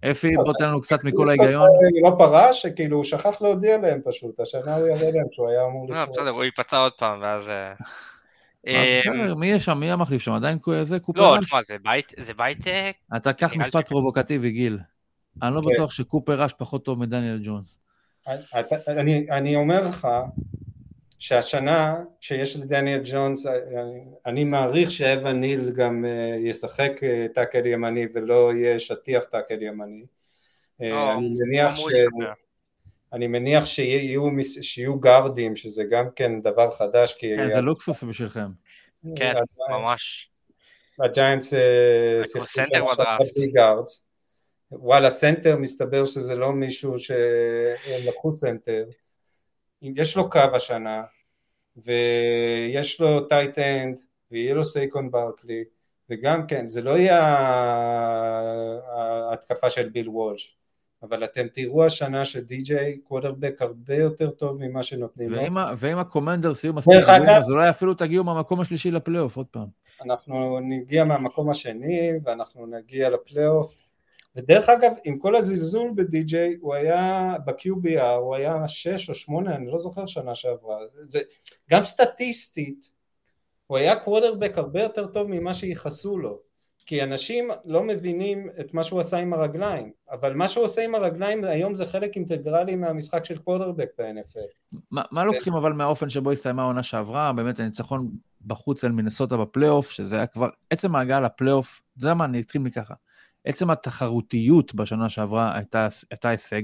אפי, בוא תן לנו קצת מכל ההיגיון. לא פרש, כאילו הוא שכח להודיע להם פשוט, השנה הוא יראה להם שהוא היה אמור לפרוש. בסדר, הוא ייפצע עוד פעם, ואז... אה, אה, מי יש שם? מי המחליף שם? עדיין זה קופר לא, תשמע, זה בית... אתה קח משפט פרובוקטיבי, גיל. אני לא כן. בטוח שקופר ראש פחות טוב מדניאל ג'ונס. אני אומר לך שהשנה כשיש לדניאל ג'ונס, אני מעריך שאבן ניל גם אה, ישחק אה, טאקל ימני ולא יהיה שטיח טאקל ימני. לא, אני מניח ש... אמרו אני מניח שיהיו, גארדים, שזה גם כן דבר חדש, כי כן, זה לוקסוס בשבילכם. כן, ממש. הג'יינטס אה, שיחקו סנטר שם גארדס. וואלה, center, מסתבר שזה לא מישהו שהם לקחו center. יש לו קו השנה, ויש לו tight end, ויהיה לו סייקון ברקלי, וגם כן, זה לא יהיה ההתקפה של ביל וולש, אבל אתם תראו השנה שדי.ג'יי קוודרבק הרבה יותר טוב ממה שנותנים לו. ואם ה- ואם הקומנדרס יהיו מספיק אגב- אז אולי אפילו תגיעו מהמקום השלישי לפלייאוף, עוד פעם. אנחנו נגיע מהמקום השני ואנחנו נגיע לפלייאוף ודרך אגב עם כל הזלזול בדי.ג'יי הוא היה ב-QBR הוא היה 6 או 8 אני לא זוכר שנה שעברה. זה, גם סטטיסטית הוא היה קוודרבק הרבה יותר טוב ממה שייחסו לו. כי אנשים לא מבינים את מה שהוא עשה עם הרגליים אבל מה שהוא עושה עם הרגליים היום זה חלק אינטגרלי מהמשחק של קוודרבק ב-NFL מה, מה לוקחים אבל מהאופן שבו הסתיימה העונה שעברה, באמת הניצחון בחוץ על מינסוטה בפלייאוף, שזה היה כבר, עצם ההגעה לפלייאוף, אתה יודע מה, אני אתחיל מככה. עצם התחרותיות בשנה שעברה הייתה, הייתה הישג.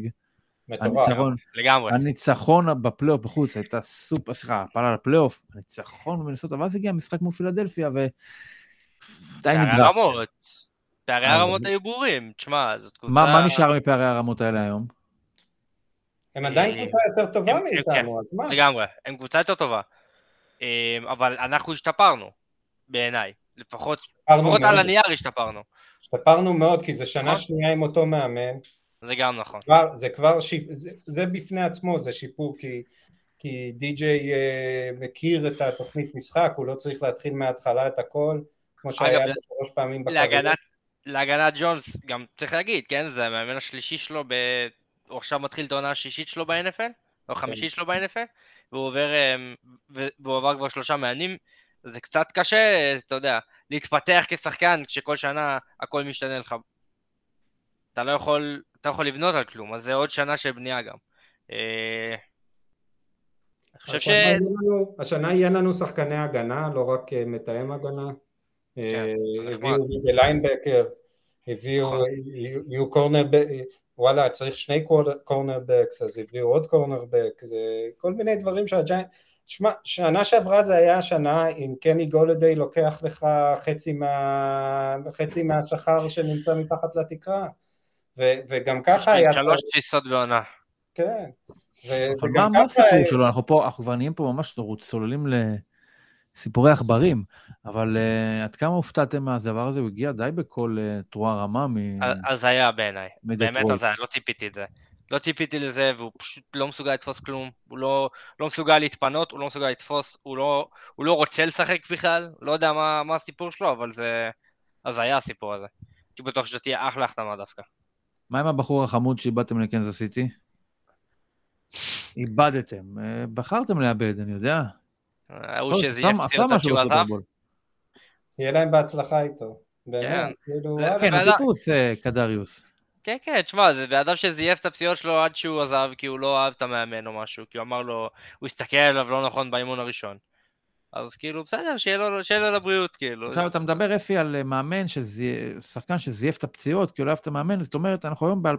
מטורף לגמרי. הניצחון בפלייאוף בחוץ הייתה סופר, סליחה, הפעלה לפלייאוף, הניצחון במינסוטה, ואז הגיע משחק מול פילדלפיה, ודי נדרס. הרמות. פערי אז- הרמות היו ברורים. תשמע, זאת קבוצה... מה, נשאר מפערי הרמות האלה היום? הם עדיין אה, קבוצה יותר טובה מאיתנו אז מה לגמרי. הם קבוצה יותר טובה. אה, אבל אנחנו השתפרנו, בעיניי. לפחות לפחות מאוד. על הנייר השתפרנו. השתפרנו מאוד כי זה שנה נכון. שנייה עם אותו מאמן, זה גם נכון. כבר, זה כבר, שיפ, זה, זה בפני עצמו זה שיפור כי, כי די.ג'יי אה, מכיר את התוכנית משחק, הוא לא צריך להתחיל מההתחלה את הכל, כמו שהיה אגב, לו שלוש פעמים בכדורגל. להגנת, להגנת ג'ונס, גם צריך להגיד, כן? זה המאמן השלישי שלו, ב... הוא עכשיו מתחיל את העונה השישית שלו ב-NFL, כן. או החמישית שלו ב-NFL, והוא עובר, אמ, והוא עבר כבר שלושה מאמנים, זה קצת קשה, אתה יודע, להתפתח כשחקן כשכל שנה הכל משתנה לך. אתה לא יכול, אתה לא יכול לבנות על כלום, אז זה עוד שנה של בנייה גם. אה, אני חושב ש... השנה יהיה לנו- שחקני הגנה, לא רק אה, מתאם הגנה. כן, אה, נחמד. הביאו מידי ליינבקר, הביאו, נכון. יהיו- יהיו קורנר, וואלה צריך שני קורנרבקס, אז הביאו עוד קורנרבק, זה כל מיני דברים שהג'יינט, שמע, שנה שעברה זה היה השנה אם קני גולדיי לוקח לך חצי, מה, חצי מהשכר שנמצא מתחת לתקרה, ו, וגם ככה היה, שלוש תפיסות בעונה. כן, ו, אבל מה, מה הסיפור שלו? אנחנו פה, אנחנו כבר נהיים פה ממש צוללים לסיפורי עכברים, אבל uh, עד כמה הופתעתם מהדבר הזה? הוא הגיע די בכל uh, תרועה רמה מ... הזיה בעיניי. באמת מדטרויט. הזיה, לא ציפיתי את זה. לא ציפיתי לזה, והוא פשוט לא מסוגל לתפוס כלום. הוא לא, לא מסוגל להתפנות, הוא לא מסוגל לתפוס, הוא לא, הוא לא רוצה לשחק בכלל. לא יודע מה, מה הסיפור שלו, אבל זה הזיה הסיפור הזה. הייתי בטוח שזו תהיה אחלה החתמה דווקא. מה עם הבחור החמוד שאיבדתם לקנזס סיטי? איבדתם, אה, בחרתם לאבד, אני יודע. ההוא טוב, שזייף משהו שהוא עזב. שיהיה להם בהצלחה איתו, באמת, כן. כאילו, וואלה. כן, הוא טיפוס אה, קדריוס. כן, כן, תשמע, זה בן אדם שזייף את הפציעות שלו עד שהוא עזב, כי הוא לא אהב את המאמן או משהו, כי הוא אמר לו, הוא הסתכל עליו לא נכון באימון הראשון. אז כאילו, בסדר, שיהיה לו, שיהיה לו לבריאות, כאילו. עכשיו אתה מדבר, אפי, על אה, מאמן, שזי- שחקן שזייף את הפציעות, כי הוא לא אהב את המאמן, זאת אומרת, אנחנו היום ב-2023,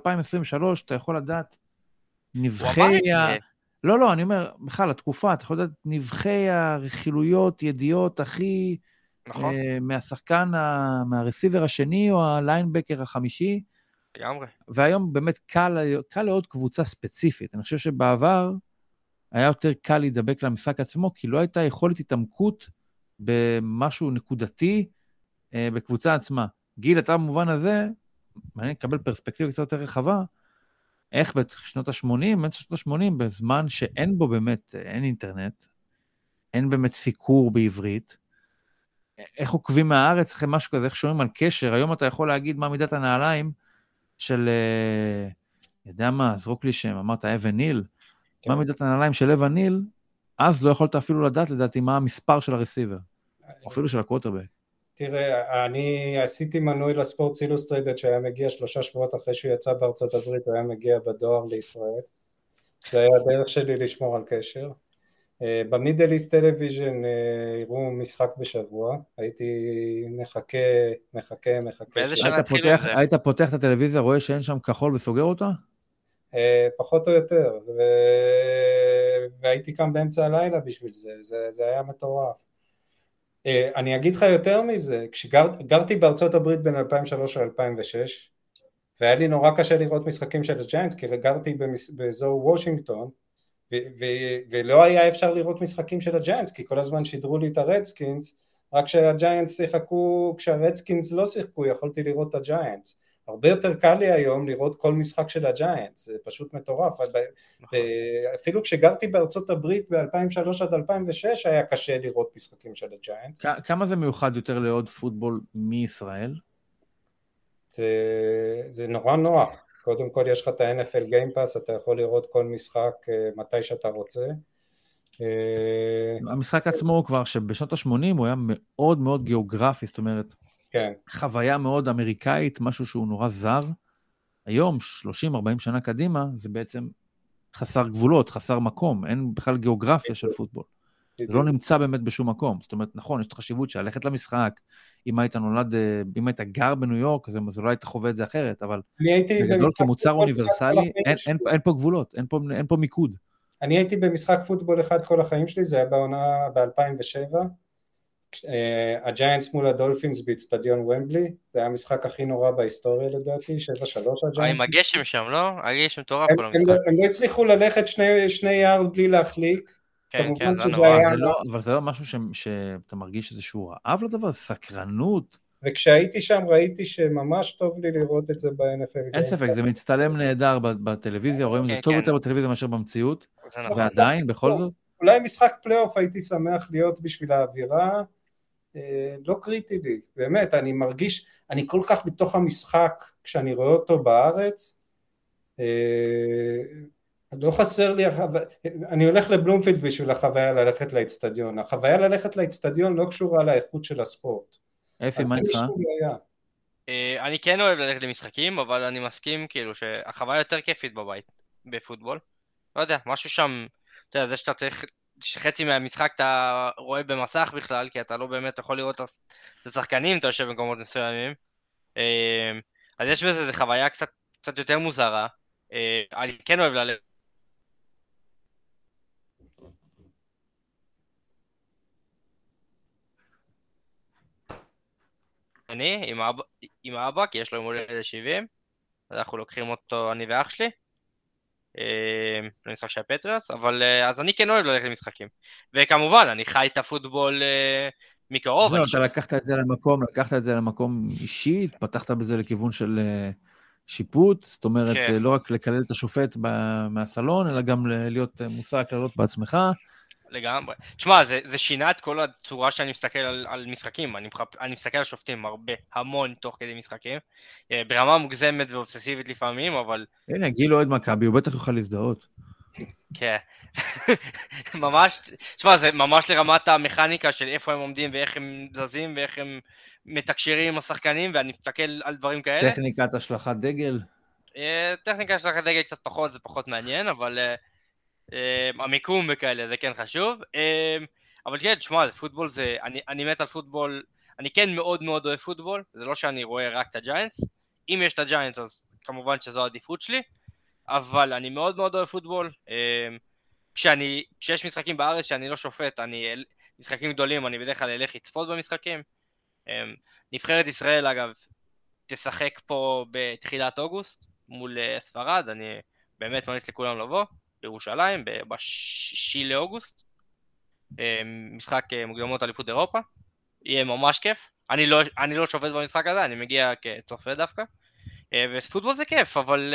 אתה יכול לדעת נבחי ה... לא, לא, אני אומר, בכלל, התקופה, אתה יכול לדעת נבחי הרכילויות, ידיעות הכי... נכון, אה, מהשחקן, ה- מהרסיבר השני או הליינבקר החמישי, לגמרי. והיום באמת קל, קל לעוד קבוצה ספציפית. אני חושב שבעבר היה יותר קל להידבק למשחק עצמו, כי לא הייתה יכולת התעמקות במשהו נקודתי אה, בקבוצה עצמה. גיל, אתה במובן הזה, מעניין לקבל פרספקטיבה קצת יותר רחבה, איך בשנות ה-80, באמצע שנות ה-80, בזמן שאין בו באמת, אין אינטרנט, אין באמת סיקור בעברית, איך עוקבים מהארץ אחרי משהו כזה, איך שומעים על קשר, היום אתה יכול להגיד מה מידת הנעליים של, אה, יודע מה, זרוק לי שם, אמרת אבן ניל, כן. מה מידת הנעליים של אבן ניל, אז לא יכולת אפילו לדעת לדעתי מה המספר של הרסיבר, או אפילו של הקווטרבק. תראה, אני עשיתי מנוי לספורט אילוסטריידד שהיה מגיע שלושה שבועות אחרי שהוא יצא בארצות הברית, הוא היה מגיע בדואר לישראל. זה היה הדרך שלי לשמור על קשר. במידל איסט טלוויז'ן הראו משחק בשבוע, הייתי מחכה, מחכה, מחכה. באיזה שנה התחילו עם זה? היית פותח את הטלוויזיה, רואה שאין שם כחול וסוגר אותה? פחות או יותר, ו... והייתי קם באמצע הלילה בשביל זה, זה, זה היה מטורף. אני אגיד לך יותר מזה, כשגרתי בארצות הברית בין 2003 ל-2006, והיה לי נורא קשה לראות משחקים של הג'יינטס, כי גרתי במס... באזור וושינגטון, ו- ו- ולא היה אפשר לראות משחקים של הג'יינטס, כי כל הזמן שידרו לי את הרדסקינס, רק כשהג'יינטס שיחקו, כשהרדסקינס לא שיחקו, יכולתי לראות את הג'יינטס. הרבה יותר קל לי היום לראות כל משחק של הג'יינטס, זה פשוט מטורף. נכון. אפילו כשגרתי בארצות הברית ב-2003 עד 2006 היה קשה לראות משחקים של הג'יינטס. כמה זה מיוחד יותר לעוד פוטבול מישראל? זה, זה נורא נוח. קודם כל יש לך את ה-NFL Game Pass, אתה יכול לראות כל משחק אה, מתי שאתה רוצה. אה, המשחק עצמו הוא כבר שבשנות ה-80 הוא היה מאוד מאוד גיאוגרפי, זאת אומרת, כן. חוויה מאוד אמריקאית, משהו שהוא נורא זר. היום, 30-40 שנה קדימה, זה בעצם חסר גבולות, חסר מקום, אין בכלל גיאוגרפיה של פוטבול. זה לא נמצא באמת בשום מקום. זאת אומרת, נכון, יש את החשיבות של ללכת למשחק, אם היית נולד, אה, אם היית גר בניו יורק, אז אולי היית חווה את זה אחרת, אבל בגדול כמוצר אוניברסלי, אין, אין, אין פה גבולות, אין פה, אין פה מיקוד. אני הייתי במשחק פוטבול אחד כל החיים שלי, זה היה בעונה ב-2007, אה, הג'יינטס מול הדולפינס באיצטדיון ומבלי, זה היה המשחק הכי נורא בהיסטוריה לדעתי, 7-3 הג'יינטס. עם הגשם שם, לא? הגשם מטורף כל המשחק. הם לא הצליחו ללכת שני יארד בלי להחליק. כן, כן, זה נורא. היה... לא, אבל זה לא משהו ש, שאתה מרגיש איזשהו רעב לדבר, סקרנות. וכשהייתי שם ראיתי שממש טוב לי לראות את זה ב-NFL. אין ספק, זה מצטלם נהדר בטלוויזיה, רואים את זה כן, טוב כן. יותר בטלוויזיה מאשר במציאות, נכון. ועדיין, בכל זאת. אולי משחק פלייאוף הייתי שמח להיות בשביל האווירה, אה, לא קריטי לי, באמת, אני מרגיש, אני כל כך בתוך המשחק כשאני רואה אותו בארץ, אה, לא חסר לי, אני הולך לבלומפילד בשביל החוויה ללכת לאצטדיון, החוויה ללכת לאצטדיון לא קשורה לאיכות של הספורט. אפי, מה איתך? אה, אני כן אוהב ללכת למשחקים, אבל אני מסכים כאילו שהחוויה יותר כיפית בבית, בפוטבול. לא יודע, משהו שם, אתה יודע, זה שאתה צריך שחצי מהמשחק אתה רואה במסך בכלל, כי אתה לא באמת יכול לראות את השחקנים, אתה יושב במקומות מסוימים. אמ, אז יש בזה חוויה קצת, קצת יותר מוזרה. אה, אני כן אוהב ללכת. אני עם אבא, עם אבא, כי יש לו יום הולדת 70, אז אנחנו לוקחים אותו, אני ואח שלי. למשחק של הפטריוס, אבל אה, אז אני כן אוהב ללכת למשחקים. וכמובן, אני חי את הפוטבול אה, מקרוב. לא, אתה לקחת את זה למקום, לקחת את זה למקום אישית, פתחת בזה לכיוון של אה, שיפוט, זאת אומרת, כן. לא רק לקלל את השופט מהסלון, אלא גם להיות מושא הקללות בעצמך. לגמרי. תשמע, זה, זה שינה את כל הצורה שאני מסתכל על, על משחקים. אני, אני מסתכל על שופטים הרבה, המון תוך כדי משחקים. אה, ברמה מוגזמת ואובססיבית לפעמים, אבל... הנה, גיל אוהד מכבי, הוא בטח יוכל להזדהות. כן. ממש, תשמע, זה ממש לרמת המכניקה של איפה הם עומדים ואיך הם זזים ואיך הם מתקשרים עם השחקנים, ואני מסתכל על דברים כאלה. טכניקת השלכת דגל? אה, טכניקת השלכת דגל קצת פחות, זה פחות מעניין, אבל... Uh, המיקום וכאלה, זה כן חשוב. אמ, אבל כן, תשמע, פוטבול זה... אני, אני מת על פוטבול, אני כן מאוד מאוד אוהב פוטבול, זה לא שאני רואה רק את הג'יינטס. אם יש את הג'יינטס אז כמובן שזו העדיפות שלי, אבל אני מאוד מאוד אוהב פוטבול. אמ, כשאני, כשיש משחקים בארץ שאני לא שופט, אני, משחקים גדולים, אני בדרך כלל אלך לצפות במשחקים. נבחרת ישראל אגב תשחק פה בתחילת אוגוסט מול אה, ספרד, אני באמת ממליץ לכולם לבוא. בירושלים בשישי לאוגוסט, אה, משחק אה, מוקדמות אליפות אירופה, יהיה ממש כיף, אני לא, אני לא שופט במשחק הזה, אני מגיע כצופה דווקא, אה, ופוטבול זה כיף, אבל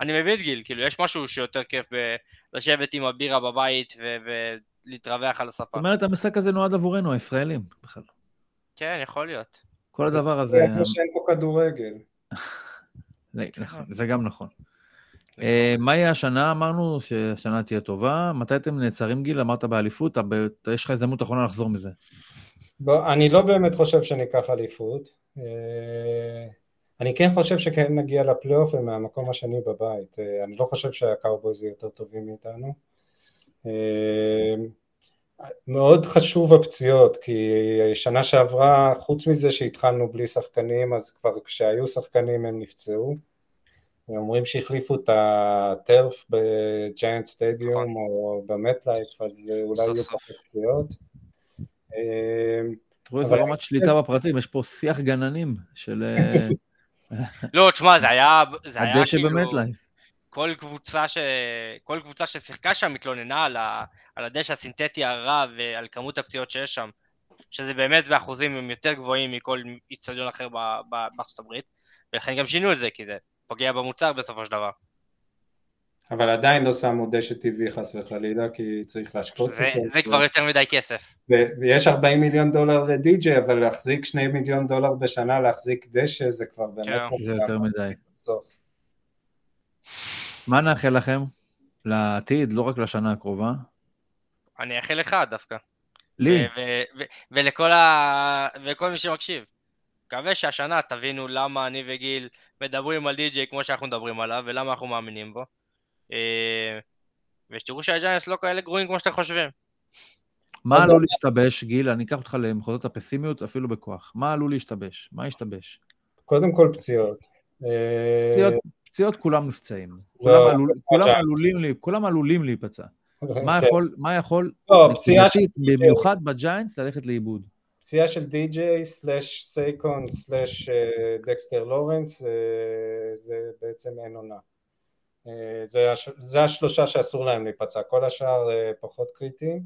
אני מבין את גיל, כאילו יש משהו שיותר כיף לשבת עם הבירה בבית ולהתרווח על הספה. זאת אומרת, המשחק הזה נועד עבורנו, הישראלים, בכלל. כן, יכול להיות. כל הדבר הזה... זה כמו שאין פה כדורגל. נכון, זה גם נכון. אה, מה יהיה השנה? אמרנו שהשנה תהיה טובה. מתי אתם נעצרים, גיל? אמרת באליפות, יש לך הזדמנות אחרונה לחזור מזה. אני לא באמת חושב שניקח אליפות. אה, אני כן חושב שכן נגיע לפלייאוף ומהמקום השני בבית. אה, אני לא חושב שהקאובויז יהיו יותר טובים מאיתנו. מאוד חשוב הפציעות, כי שנה שעברה, חוץ מזה שהתחלנו בלי שחקנים, אז כבר כשהיו שחקנים הם נפצעו. אומרים שהחליפו את ה turf בג'יינט סטדיום או במט לייף, אז אולי יהיו פחות פציעות. תראו איזה רמת שליטה בפרטים, יש פה שיח גננים של... אה, לא, תשמע, זה היה, זה היה הדשא כאילו... כל קבוצה, ש... כל קבוצה ששיחקה שם מתלוננה על, ה... על הדשא הסינתטי הרע ועל כמות הפציעות שיש שם, שזה באמת באחוזים הם יותר גבוהים מכל איצטדיון אחר בארצות הברית, ולכן גם שינו את זה, כי זה פוגע במוצר בסופו של דבר. אבל עדיין לא שמו דשא טבעי חס וחלילה, כי צריך להשקות זה, אותו. זה כבר יותר מדי כסף. ויש 40 מיליון דולר לדי-ג'יי, אבל להחזיק 2 מיליון דולר בשנה, להחזיק דשא, זה כבר באמת... כן, זה יותר מדי. בסוף. מה נאחל לכם לעתיד, לא רק לשנה הקרובה? אני אאחל לך דווקא. לי? ולכל ה... ולכל מי שמקשיב. מקווה שהשנה תבינו למה אני וגיל מדברים על די.ג'יי כמו שאנחנו מדברים עליו, ולמה אנחנו מאמינים בו. אה, ושתראו שהג'יינטס לא כאלה גרועים כמו שאתם חושבים. מה עלול להשתבש, גיל? אני אקח אותך למחוזות הפסימיות, אפילו בכוח. מה עלול להשתבש? מה ישתבש? קודם כל פציעות. פציעות, פציעות כולם נפצעים. לא, כולם, עלול, כולם, עלולים, כולם עלולים להיפצע. מה כן. יכול, מה יכול, לא. במיוחד בג'יינטס, ללכת לאיבוד? פציעה של די.ג'יי, slash סייקון, slash דקסטר לורנס, זה בעצם אין עונה. אה, זה, הש... זה השלושה שאסור להם להיפצע, כל השאר אה, פחות קריטיים.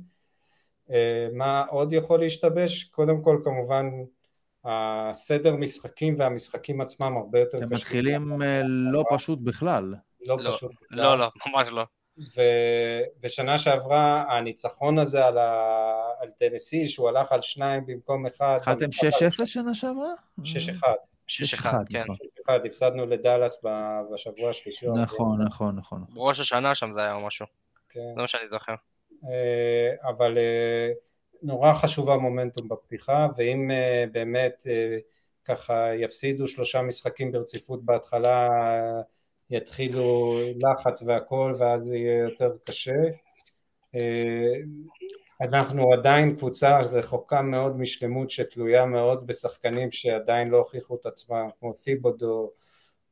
אה, מה עוד יכול להשתבש? קודם כל כמובן הסדר משחקים והמשחקים עצמם הרבה יותר קשים. הם מתחילים לא פשוט בכלל. לא, לא פשוט בכלל. לא, לא, ממש לא. ו... ושנה שעברה הניצחון הזה על, ה... על טנסי שהוא הלך על שניים במקום אחד. התחלתם 6-0 שנה שעברה? 6-1. 6-1, כן. 6-1, הפסדנו לדאלאס בשבוע השלישי. נכון, נכון, נכון. ראש השנה שם זה היה משהו. כן. זה מה שאני זוכר. אה, אבל אה, נורא חשוב המומנטום בפתיחה, ואם אה, באמת ככה יפסידו שלושה משחקים ברציפות בהתחלה, יתחילו לחץ והכל, ואז זה יהיה יותר קשה. אנחנו עדיין קבוצה רחוקה מאוד משלמות שתלויה מאוד בשחקנים שעדיין לא הוכיחו את עצמם, כמו פיבודו,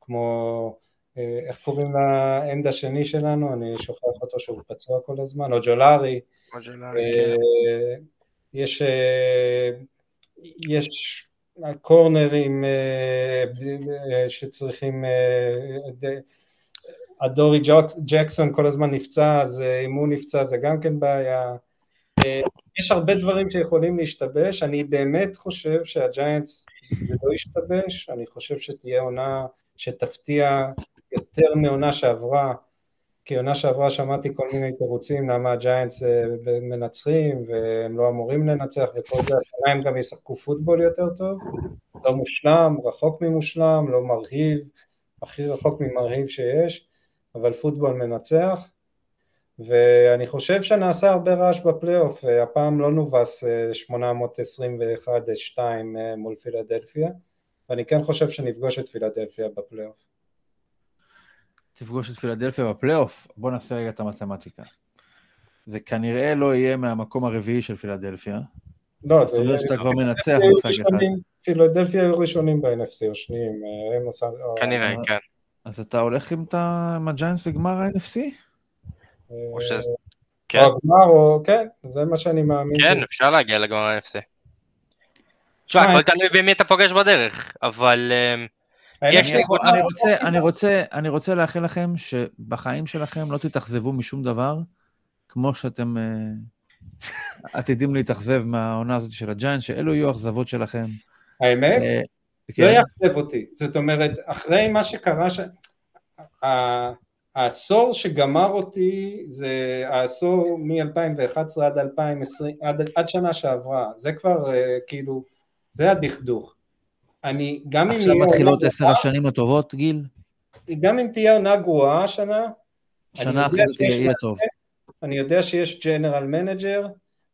כמו, אה, איך קוראים לאנד השני שלנו? אני שוכח אותו שהוא פצוע כל הזמן, או ג'ולארי. או ג'ולארי, אה, כן. יש, אה, יש קורנרים שצריכים, הדורי ג'קסון כל הזמן נפצע, אז אם הוא נפצע זה גם כן בעיה. יש הרבה דברים שיכולים להשתבש, אני באמת חושב שהג'יינטס זה לא ישתבש, אני חושב שתהיה עונה שתפתיע יותר מעונה שעברה, כי עונה שעברה שמעתי כל מיני תירוצים למה הג'יינטס אה, מנצחים והם לא אמורים לנצח וכל זה, השנה הם גם ישחקו פוטבול יותר טוב, לא מושלם, רחוק ממושלם, לא מרהיב, הכי רחוק ממרהיב שיש, אבל פוטבול מנצח, ואני חושב שנעשה הרבה רעש בפלייאוף, הפעם לא נובס 821-2 אה, אה, מול פילדלפיה, ואני כן חושב שנפגוש את פילדלפיה בפלייאוף. תפגוש את פילדלפיה בפלייאוף? בוא נעשה רגע את המתמטיקה. זה כנראה לא יהיה מהמקום הרביעי של פילדלפיה. לא, זה... זאת אומרת שאתה כבר מנצח משחק אחד. פילדלפיה היו ראשונים ב-NFC או שניים, אה, הם עושה... כנראה, כן. אז אתה הולך עם הג'יינס לגמר ה-NFC? או שזה... כן. או הגמר, או כן, זה מה שאני מאמין. כן, אפשר להגיע לגמר ה-FC. תשמע, הכל תלוי במי אתה פוגש בדרך, אבל... יש לי קבוצה... אני רוצה, אני רוצה לאחל לכם שבחיים שלכם לא תתאכזבו משום דבר, כמו שאתם uh, עתידים להתאכזב מהעונה הזאת של הג'יינט, שאלו יהיו האכזבות שלכם. האמת? כן. לא יאכזב אותי. זאת אומרת, אחרי מה שקרה, ש... העשור שגמר אותי זה העשור מ-2011 עד 2020, עד, עד שנה שעברה, זה כבר uh, כאילו, זה הדכדוך. אני, גם אם... עכשיו מתחילות עשר השנים הטובות, גיל? גם אם תהיה עונה גרועה השנה, שנה אחרי זה תהיה טוב. אני יודע שיש general manager,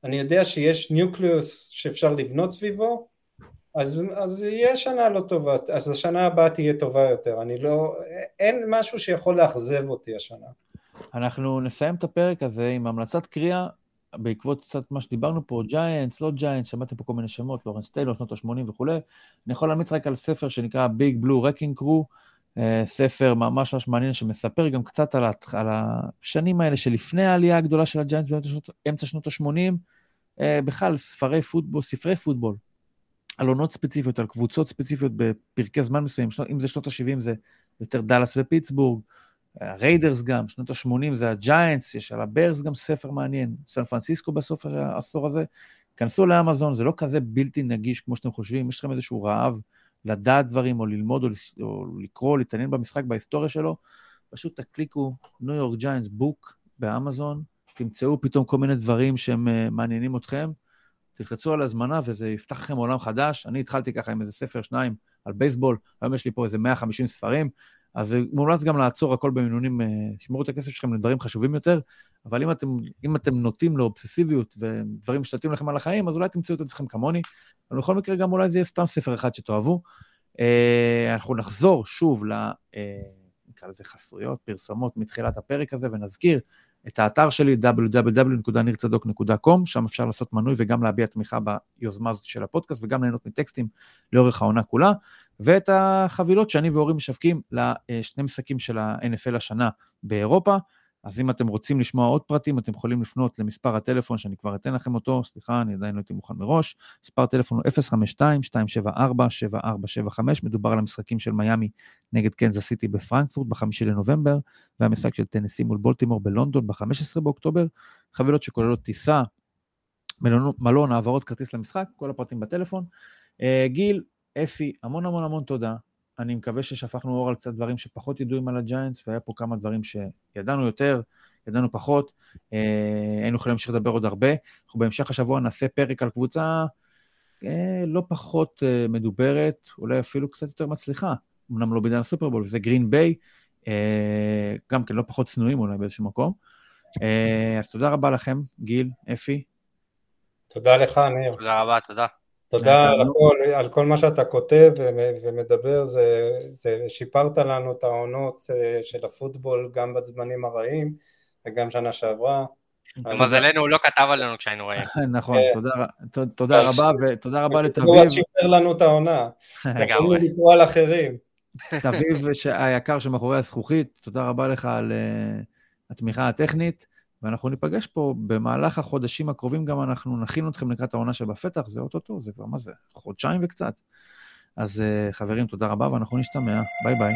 אני יודע שיש nucleus שאפשר לבנות סביבו, אז, אז יהיה שנה לא טובה, אז השנה הבאה תהיה טובה יותר, אני לא, אין משהו שיכול לאכזב אותי השנה. אנחנו נסיים את הפרק הזה עם המלצת קריאה בעקבות קצת מה שדיברנו פה, ג'יינטס, לא ג'יינטס, שמעתם פה כל מיני שמות, לורנס טיילור, שנות ה-80 וכולי, אני יכול להמליץ רק על ספר שנקרא Big Blue Wrecking Crew, אה, ספר ממש ממש מעניין שמספר גם קצת על, על השנים האלה שלפני העלייה הגדולה של הג'יינטס באמצע שנות ה-80, אה, בכלל, ספרי פוטבול, ספרי פוטבול, על עונות ספציפיות, על קבוצות ספציפיות בפרקי זמן מסוים, אם זה שנות ה-70 זה יותר דאלאס ופיטסבורג, הריידרס גם, שנות ה-80 זה הג'יינטס, יש על הברס גם ספר מעניין, סן פרנסיסקו בסוף העשור הזה. כנסו לאמזון, זה לא כזה בלתי נגיש כמו שאתם חושבים, יש לכם איזשהו רעב לדעת דברים, או ללמוד, או, או לקרוא, להתעניין במשחק, בהיסטוריה שלו, פשוט תקליקו ניו יורק ג'יינטס בוק באמזון, תמצאו פתאום כל מיני דברים שהם uh, מעניינים אתכם, תלחצו על הזמנה וזה יפתח לכם עולם חדש. אני התחלתי ככה עם איזה ספר, שניים, על בייסבול, היום יש לי פה איזה 150 ספרים, אז מומלץ גם לעצור הכל במינונים, אה, שמרו את הכסף שלכם לדברים חשובים יותר, אבל אם אתם, אם אתם נוטים לאובססיביות ודברים משתתים לכם על החיים, אז אולי תמצאו את עצמכם כמוני, אבל בכל מקרה גם אולי זה יהיה סתם ספר אחד שתאהבו. אה, אנחנו נחזור שוב ל... אה, נקרא לזה חסויות, פרסומות מתחילת הפרק הזה, ונזכיר את האתר שלי, www.נirצדוק.com, שם אפשר לעשות מנוי וגם להביע תמיכה ביוזמה הזאת של הפודקאסט, וגם ליהנות מטקסטים לאורך העונה כולה, ואת החבילות שאני ואורי משווקים לשני משחקים של ה-NFL השנה באירופה. אז אם אתם רוצים לשמוע עוד פרטים, אתם יכולים לפנות למספר הטלפון שאני כבר אתן לכם אותו, סליחה, אני עדיין לא הייתי מוכן מראש. מספר הטלפון הוא 052-274-7475, מדובר על המשחקים של מיאמי נגד קנזס סיטי בפרנקפורט ב-5 לנובמבר, והמשחק של טנסי מול בולטימור בלונדון ב-15 באוקטובר. חבילות שכוללות טיסה, מלון, מלון, העברות כרטיס למשחק, כל הפרטים בטלפון. אה, גיל, אפי, המון המון המון תודה. אני מקווה ששפכנו אור על קצת דברים שפחות ידועים על הג'יינטס, והיה פה כמה דברים שידענו יותר, ידענו פחות. אה, היינו יכולים להמשיך לדבר עוד הרבה. אנחנו בהמשך השבוע נעשה פרק על קבוצה אה, לא פחות אה, מדוברת, אולי אפילו קצת יותר מצליחה, אמנם לא בעידן הסופרבול, וזה גרין ביי, אה, גם כן לא פחות צנועים אולי באיזשהו מקום. אה, אז תודה רבה לכם, גיל, אפי. תודה לך, ניר. תודה רבה, תודה. תודה על הכל, על כל מה שאתה כותב ומדבר, זה, זה שיפרת לנו את העונות אה, של הפוטבול גם בזמנים הרעים וגם שנה שעברה. למזלנו הוא לא כתב עלינו כשהיינו רעים. נכון, אה, תודה רבה ותודה רבה לתביב. הוא שיפר לנו את העונה. לגמרי. לקרוא על אחרים. תביב היקר שמאחורי הזכוכית, תודה רבה לך על אה, התמיכה הטכנית. ואנחנו ניפגש פה במהלך החודשים הקרובים, גם אנחנו נכין אתכם לקראת העונה שבפתח, זה אוטוטו, זה כבר מה זה, חודשיים וקצת. אז אה, חברים, תודה רבה, ואנחנו נשתמע. ביי ביי.